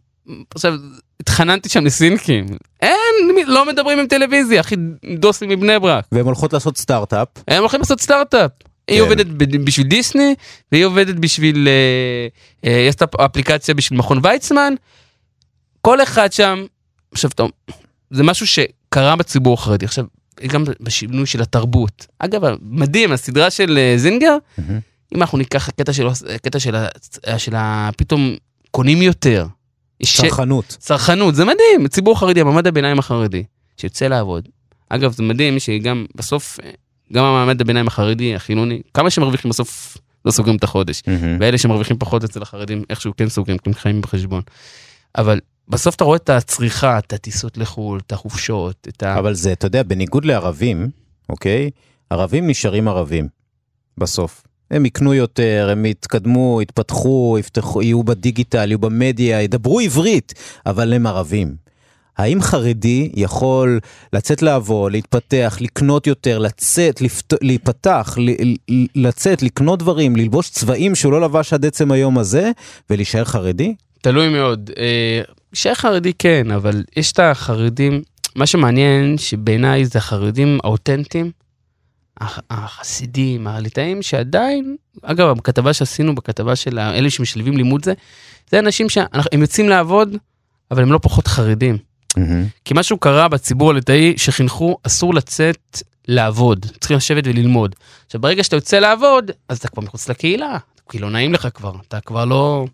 עכשיו, התחננתי שם לסינקים, אין, לא מדברים עם טלוויזיה, אחי, דוסים מבני ברק. והן הולכות לעשות סטארט-אפ, הם הולכים לעשות סטארט-אפ. היא כן. עובדת ב- בשביל דיסני, והיא עובדת בשביל, אה, אה, יש את האפליקציה בשביל מכון ויצמן. כל אחד שם, עכשיו טוב, זה משהו שקרה בציבור החרדי. עכשיו, גם בשינוי של התרבות. אגב, מדהים, הסדרה של אה, זינגר, מהמם. אם אנחנו ניקח הקטע של, הקטע של, של. פתאום קונים יותר. צרכנות. צרכנות, זה מדהים, הציבור החרדי, המעמד הביניים החרדי, שיוצא לעבוד. אגב, זה מדהים שגם בסוף, גם המעמד הביניים החרדי, החילוני, כמה שמרוויחים בסוף לא סוגרים את החודש. מהמם. ואלה שמרוויחים פחות אצל החרדים, איכשהו כן סוגרים, כי הם חיים בחשבון. אבל בסוף אתה רואה את הצריכה, את הטיסות לחו"ל, את החופשות, את ה... אבל זה, אתה יודע, בניגוד לערבים, אוקיי? ערבים נשארים ערבים, בסוף. הם יקנו יותר, הם יתקדמו, יתפתחו, יפתחו, יהיו בדיגיטל, יהיו במדיה, ידברו עברית, אבל הם ערבים. האם חרדי יכול לצאת לעבוד, להתפתח, לקנות יותר, לצאת, לפת... להיפתח, ל... לצאת, לקנות דברים, ללבוש צבעים שהוא לא לבש עד עצם היום הזה, ולהישאר חרדי? תלוי מאוד. אה, להישאר חרדי כן, אבל יש את החרדים, מה שמעניין שבעיניי זה החרדים האותנטיים, החסידים, הליטאים, שעדיין, אגב, בכתבה שעשינו, בכתבה של אלה שמשלבים לימוד זה, זה אנשים שהם יוצאים לעבוד, אבל הם לא פחות חרדים. מהמם. כי משהו קרה בציבור הליטאי שחינכו, אסור לצאת לעבוד, צריכים לשבת וללמוד. עכשיו, ברגע שאתה יוצא לעבוד, אז אתה כבר מחוץ לקהילה, כי לא נעים לך כבר, אתה כבר לא...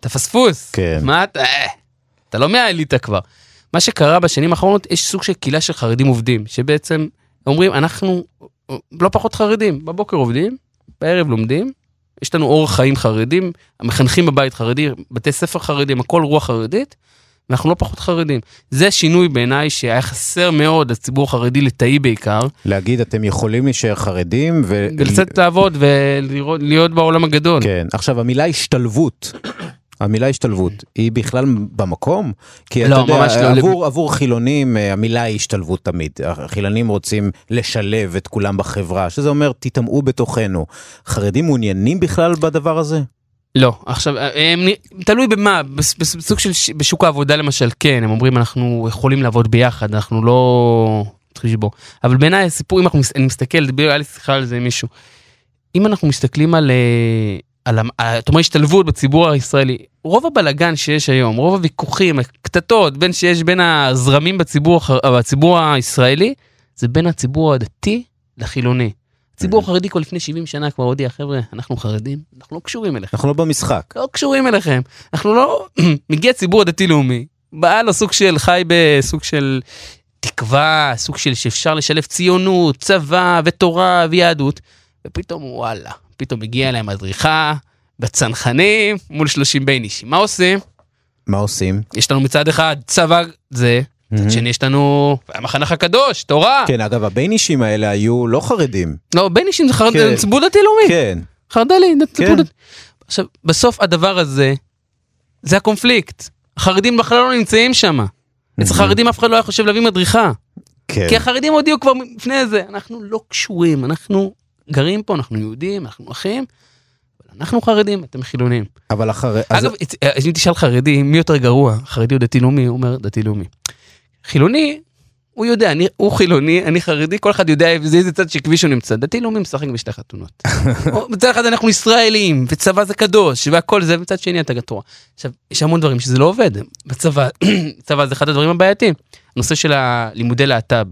אתה פספוס. כן. מה אתה... אה, אתה לא מהאליטה כבר. מה שקרה בשנים האחרונות, יש סוג של קהילה של חרדים עובדים, שבעצם אומרים, אנחנו לא פחות חרדים, בבוקר עובדים, בערב לומדים, יש לנו אורח חיים חרדים, המחנכים בבית חרדי, בתי ספר חרדים, הכל רוח חרדית, ואנחנו לא פחות חרדים. זה שינוי בעיניי שהיה חסר מאוד לציבור החרדי ליטאי בעיקר, להגיד, אתם יכולים להישאר חרדים ו... ולצאת לעבוד ולהיות בעולם הגדול. כן. עכשיו, המילה השתלבות, המילה השתלבות, היא בכלל במקום? כי אתה לא, יודע, לא. עבור, עבור חילונים אה, המילה היא השתלבות תמיד. החילונים רוצים לשלב את כולם בחברה, שזה אומר, תטמעו בתוכנו. חרדים מעוניינים בכלל בדבר הזה? לא, עכשיו, הם, נ- תלוי במה, בס- בס- בסוג של, בשוק העבודה למשל, כן, הם אומרים אנחנו יכולים לעבוד ביחד, אנחנו לא... צריך לשבור. אבל בעיניי הסיפור, אם אנחנו, אני מסתכל, דיבר, היה לי שיחה על זה עם מישהו. אם אנחנו מסתכלים על, אה, על, המ- ה- אתה אומר השתלבות בציבור הישראלי, רוב הבלגן שיש היום, רוב הוויכוחים, הקטטות בין שיש בין הזרמים בציבור, הח- בציבור הישראלי, זה בין הציבור הדתי לחילוני. הציבור החרדי כבר לפני 70 שנה כבר הודיע, חבר'ה, אנחנו חרדים, אנחנו לא קשורים אליכם. אנחנו לא במשחק. לא קשורים אליכם. אנחנו לא... מגיע ציבור הדתי-לאומי, בא לו סוג של חי בסוג של תקווה, סוג של שאפשר לשלב ציונות, צבא ותורה ויהדות, ופתאום וואלה, פתאום מגיע להם אדריכה בצנחנים מול 30 בין אישים. מה עושים? מה עושים? יש לנו מצד אחד צבא זה, מצד שני יש לנו המחנך הקדוש, תורה. כן, אגב, הבין אישים האלה היו לא חרדים. לא, בין אישים זה חרד- כן. ציבור דתי-לאומי. כן. חרד"לי, ציבור כן. דתי. עכשיו, בסוף הדבר הזה, זה הקונפליקט. החרדים בכלל לא נמצאים שם. אצל חרדים אף אחד לא היה חושב להביא מדריכה. כן. כי החרדים הודיעו כבר לפני זה, אנחנו לא קשורים, אנחנו גרים פה, אנחנו יהודים, אנחנו אחים, אבל אנחנו חרדים, אתם חילונים. אבל אחרי... אז- אגב, אה, אם תשאל חרדי, מי יותר גרוע, חרדי או דתי לאומי, הוא אומר דתי לאומי. חילוני, הוא יודע, אני, הוא חילוני, אני חרדי, כל אחד יודע איזה צד של כביש הוא נמצא. דתי לאומי משחק בשתי חתונות. מצד אחד אנחנו ישראלים, וצבא זה קדוש, והכל זה, ומצד שני אתה גטורה. עכשיו, יש המון דברים שזה לא עובד. בצבא, צבא זה אחד הדברים הבעייתיים. הנושא של הלימודי להט"ב.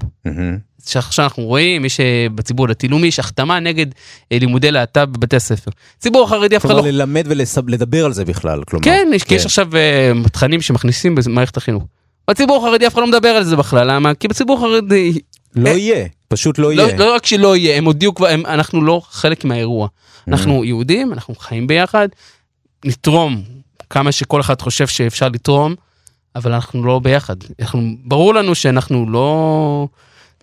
שעכשיו אנחנו רואים, יש בציבור הדתי-לאומי, יש החתמה נגד אה, לימודי להט"ב בבתי הספר. ציבור החרדי אף אחד לא... כלומר, ללמד ולדבר על זה בכלל, כלומר. כן, יש, כי יש עכשיו אה, תכנים שמכניסים במערכת החינוך. בציבור החרדי אף אחד לא מדבר על זה בכלל, למה? כי בציבור החרדי, לא אה, יהיה, פשוט לא לא, יהיה. לא רק שלא יהיה, הם הודיעו כבר, הם, אנחנו לא חלק מהאירוע. Mm-hmm. אנחנו יהודים, אנחנו חיים ביחד, נתרום כמה שכל אחד חושב שאפשר לתרום, אבל אנחנו לא ביחד. אנחנו, ברור לנו שאנחנו לא...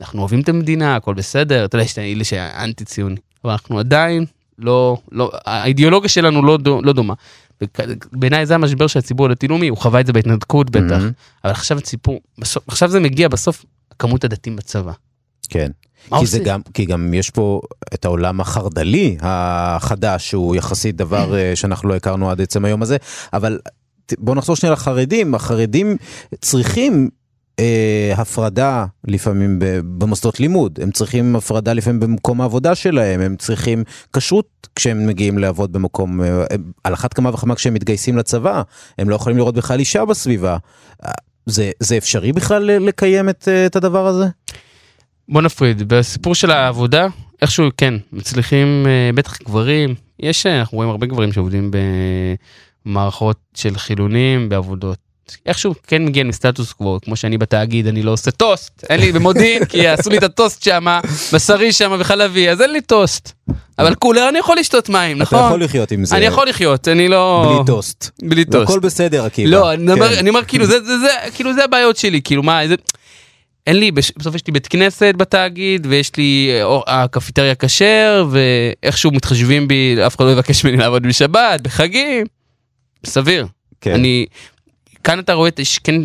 אנחנו אוהבים את המדינה, הכל בסדר, אתה יודע, יש את האלה שהאנטי ציוני, אבל אנחנו עדיין לא, לא, האידיאולוגיה שלנו לא, דו, לא דומה. בעיניי זה המשבר של הציבור הדתי-לאומי, הוא חווה את זה בהתנתקות בטח, מהמם. אבל עכשיו הציבור, בסוף, עכשיו זה מגיע בסוף כמות הדתיים בצבא. כן. כי, זה? גם, כי גם יש פה את העולם החרד"לי החדש, שהוא יחסית דבר אה, שאנחנו לא הכרנו עד עצם היום הזה, אבל בוא נחזור שנייה לחרדים, החרדים צריכים אה, הפרדה לפעמים במוסדות לימוד, הם צריכים הפרדה לפעמים במקום העבודה שלהם, הם צריכים כשרות כשהם מגיעים לעבוד במקום, אה, הם- על אחת כמה וכמה כשהם מתגייסים לצבא, הם לא יכולים לראות בכלל אישה בסביבה. אה, זה, זה אפשרי בכלל ל- לקיים את, אה, את הדבר הזה? בוא נפריד, בסיפור של העבודה, איכשהו כן, מצליחים, אה, בטח גברים, יש, אה, אנחנו רואים הרבה גברים שעובדים במערכות של חילונים, בעבודות. איכשהו כן מגיע מסטטוס קוו, כמו שאני בתאגיד, אני לא עושה טוסט, אין לי במודיעין, כי עשו לי את הטוסט שם, בשרי שם וחלבי, אז אין לי טוסט. אבל כולה אני יכול לשתות מים, אתה נכון? יכול לחיות עם זה. אני יכול לחיות, אני לא... בלי טוסט. בלי טוסט. הכל בסדר, עקיבא. לא, אני אומר, כן. כאילו זה, זה, זה, כאילו זה הבעיות שלי, כאילו מה. אין לי, בסוף יש לי בית כנסת בתאגיד, ויש לי, אה, הקפיטריה כשר, ואיכשהו מתחשבים בי, אף אחד לא יבקש ממני לעבוד בשבת, בחגים, סביר. כן. אני, כאן אתה רואה, יש כן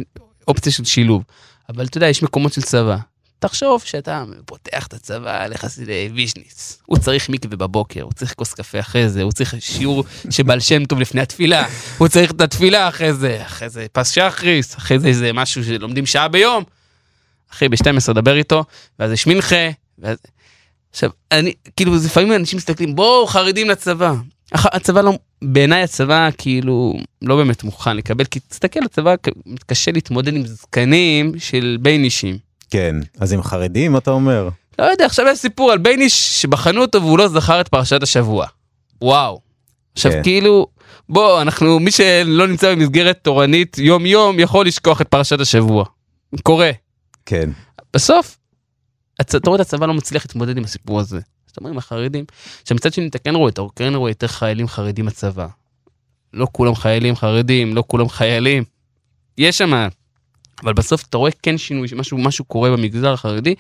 אופציה של שילוב, אבל אתה יודע, יש מקומות של צבא. תחשוב שאתה פותח את הצבא יחסית לוויז'ניץ. הוא צריך מקווה בבוקר, הוא צריך כוס קפה אחרי זה, הוא צריך שיעור שבעל שם טוב לפני התפילה, הוא צריך את התפילה אחרי זה, אחרי זה פס שחריס, אחרי זה איזה משהו שלומדים שעה ביום. אחי, ב-12 דבר איתו, ואז יש מנחה, ואז... עכשיו, אני, כאילו, לפעמים אנשים מסתכלים, בואו, חרדים לצבא. הצבא לא, בעיניי הצבא כאילו לא באמת מוכן לקבל, כי תסתכל, הצבא מתקשה להתמודד עם זקנים של ביינישים. כן, אז עם חרדים אתה אומר? לא יודע, עכשיו יש סיפור על בייניש שבחנו אותו והוא לא זכר את פרשת השבוע. וואו. עכשיו כן. כאילו, בוא, אנחנו, מי שלא נמצא במסגרת תורנית יום יום יכול לשכוח את פרשת השבוע. קורה. כן. בסוף, הצ... אתה רואה את הצבא לא מצליח להתמודד עם הסיפור הזה. אז אתה אומר עם החרדים, עכשיו מצד שני אתה כן רואה, אתה כן רואה יותר חיילים חרדים בצבא. לא כולם חיילים חרדים, לא כולם חיילים. יש שם, אבל בסוף אתה רואה כן שינוי, שמשהו משהו קורה במגזר החרדי.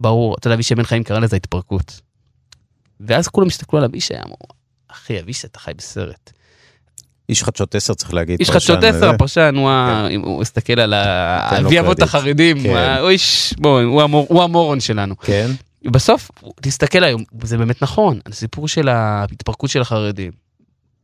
ברור, אתה יודע, אבישי בן חיים קרא לזה התפרקות. ואז כולם הסתכלו על אבישי, אמרו, אחי, אבישי, אתה חי בסרט. איש חדשות 10 צריך להגיד. איש חדשות 10, וזה. הפרשן, הוא ה- הוא הסתכל על תן לו אבי אבות. החרדים, כן. איש, הוא המורון שלנו. כן. בסוף, תסתכל היום, זה באמת נכון, הסיפור של ההתפרקות של החרדים.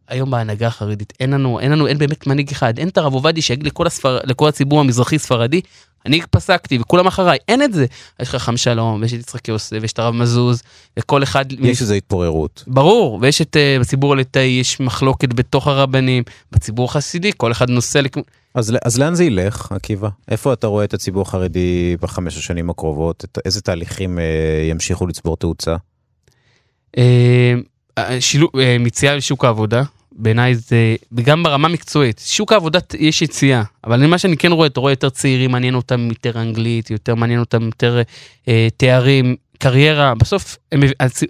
היום בהנהגה החרדית אין לנו, אין לנו, אין באמת מנהיג אחד, אין את הרב עובדיה שיגיד לכל, הספר, לכל הציבור המזרחי ספרדי, אני פסקתי וכולם אחריי, אין את זה. יש לך חם שלום, ויש את יצחק יוסף, ויש את הרב מזוז, וכל אחד... יש איזו התפוררות. ברור, ויש את, uh, בציבור הליטאי יש מחלוקת בתוך הרבנים, בציבור החסידי כל אחד נוסע לכ... אז, אז לאן זה ילך, עקיבא? איפה אתה רואה את הציבור החרדי בחמש השנים הקרובות? את, איזה תהליכים אה, ימשיכו לצבור תאוצה? אה, שילוב, אה, מציאה לשוק העבודה, בעיניי זה, וגם ברמה מקצועית, שוק העבודה יש יציאה, אבל מה שאני כן רואה, אתה רואה יותר צעירים, מעניין אותם יותר אנגלית, יותר מעניין אותם יותר אה, תארים, קריירה, בסוף הם,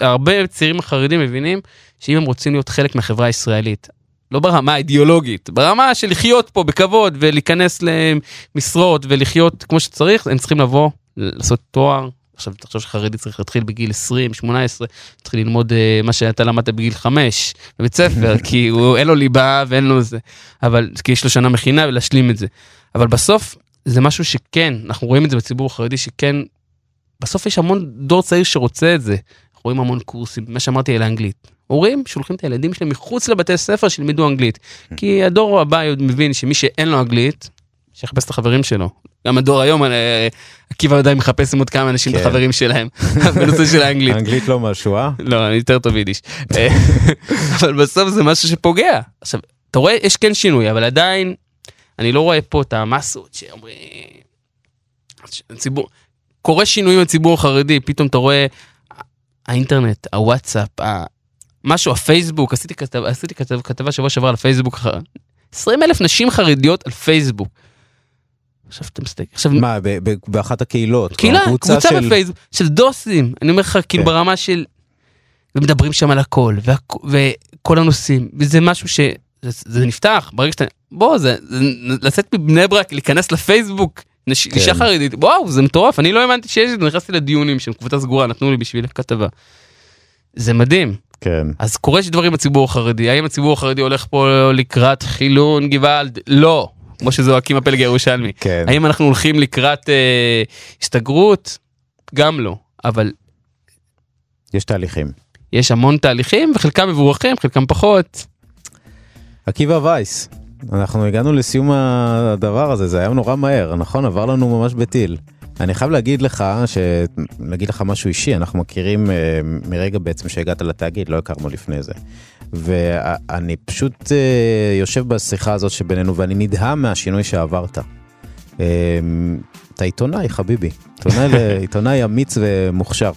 הרבה צעירים החרדים מבינים שאם הם רוצים להיות חלק מהחברה הישראלית, לא ברמה האידיאולוגית, ברמה של לחיות פה בכבוד ולהיכנס למשרות ולחיות כמו שצריך, הם צריכים לבוא, לעשות תואר. עכשיו תחשוב שחרדי צריך להתחיל בגיל 20, 18, צריך ללמוד uh, מה שאתה למדת בגיל 5 בבית ספר, כי הוא אין לו ליבה ואין לו זה, אבל כי יש לו שנה מכינה ולהשלים את זה. אבל בסוף זה משהו שכן, אנחנו רואים את זה בציבור החרדי שכן, בסוף יש המון דור צעיר שרוצה את זה. רואים המון קורסים, מה שאמרתי על האנגלית. הורים שולחים את הילדים שלהם מחוץ לבתי ספר שילמדו אנגלית. כי הדור הבא מבין שמי שאין לו אנגלית, שיחפש את החברים שלו. גם הדור היום, אה, עקיבא עדיין מחפש עם עוד כמה אנשים את כן. החברים שלהם בנושא של האנגלית. האנגלית לא משהו, אה? לא, אני יותר טוב יידיש. אה, אבל בסוף זה משהו שפוגע. עכשיו, אתה רואה, יש כן שינוי, אבל עדיין, אני לא רואה פה את המסות שאומרים... הציבור, קורה שינוי בציבור החרדי, פתאום אתה רואה האינטרנט, הוואטסאפ, ה- משהו, הפייסבוק, עשיתי כתבה, עשיתי כתבה, כתבה שבוע שעבר על פייסבוק, 20 אלף נשים חרדיות על פייסבוק. עכשיו אתה מסתכל, עכשיו מה, ב- ב- באחת הקהילות? קהילה, קבוצה של- בפייסבוק, של דוסים, אני אומר לך, כאילו כן. ברמה של... ומדברים שם על הכל, והכ- וכל הנושאים, וזה משהו ש... זה, זה נפתח, ברגע שאתה... בוא, זה, זה לצאת מבני ברק, להיכנס לפייסבוק. אישה חרדית, וואו, זה מטורף, אני לא האמנתי שיש את זה, נכנסתי לדיונים של קבוצה סגורה, נתנו לי בשביל כתבה. זה מדהים. כן. אז קורה שדברים בציבור החרדי, האם הציבור החרדי הולך פה לקראת חילון גוואלד? לא, כמו שזועקים הפלג הירושלמי. כן. האם אנחנו הולכים לקראת אה, הסתגרות? גם לא, אבל יש תהליכים. יש המון תהליכים וחלקם מבורכים, חלקם פחות. עקיבא וייס, אנחנו הגענו לסיום הדבר הזה, זה היה נורא מהר, נכון? עבר לנו ממש בטיל. אני חייב להגיד לך, ש... להגיד לך משהו אישי, אנחנו מכירים אה, מרגע בעצם שהגעת לתאגיד, לא הכרנו לפני זה. ואני פשוט אה, יושב בשיחה הזאת שבינינו ואני נדהם מהשינוי שעברת. אה, אתה עיתונאי, חביבי. עיתונאי, עיתונאי אמיץ ומוכשר.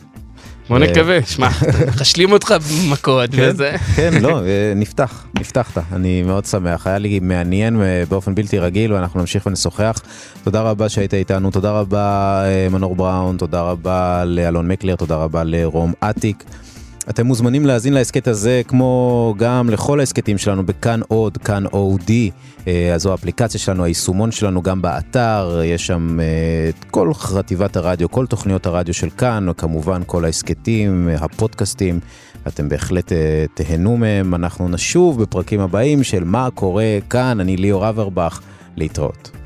בוא אה. נקווה, שמע, מחשלים אותך במכות כן, וזה. כן, לא, אה, נפתח, נפתחת, אני מאוד שמח, היה לי מעניין אה, באופן בלתי רגיל ואנחנו נמשיך ונשוחח. תודה רבה שהיית איתנו, תודה רבה מנור בראון, תודה רבה לאלון מקלר, תודה רבה לרום אטיק. אתם מוזמנים להאזין להסכת הזה כמו גם לכל ההסכתים שלנו בכאן עוד, כאן אודי. אה, אז זו האפליקציה שלנו, היישומון שלנו גם באתר, יש שם אה, את כל חטיבת הרדיו, כל תוכניות הרדיו של כאן, כמובן כל ההסכתים, אה, הפודקאסטים. אתם בהחלט תהנו מהם. אנחנו נשוב בפרקים הבאים של מה קורה כאן, אני ליאור אברבך, להתראות.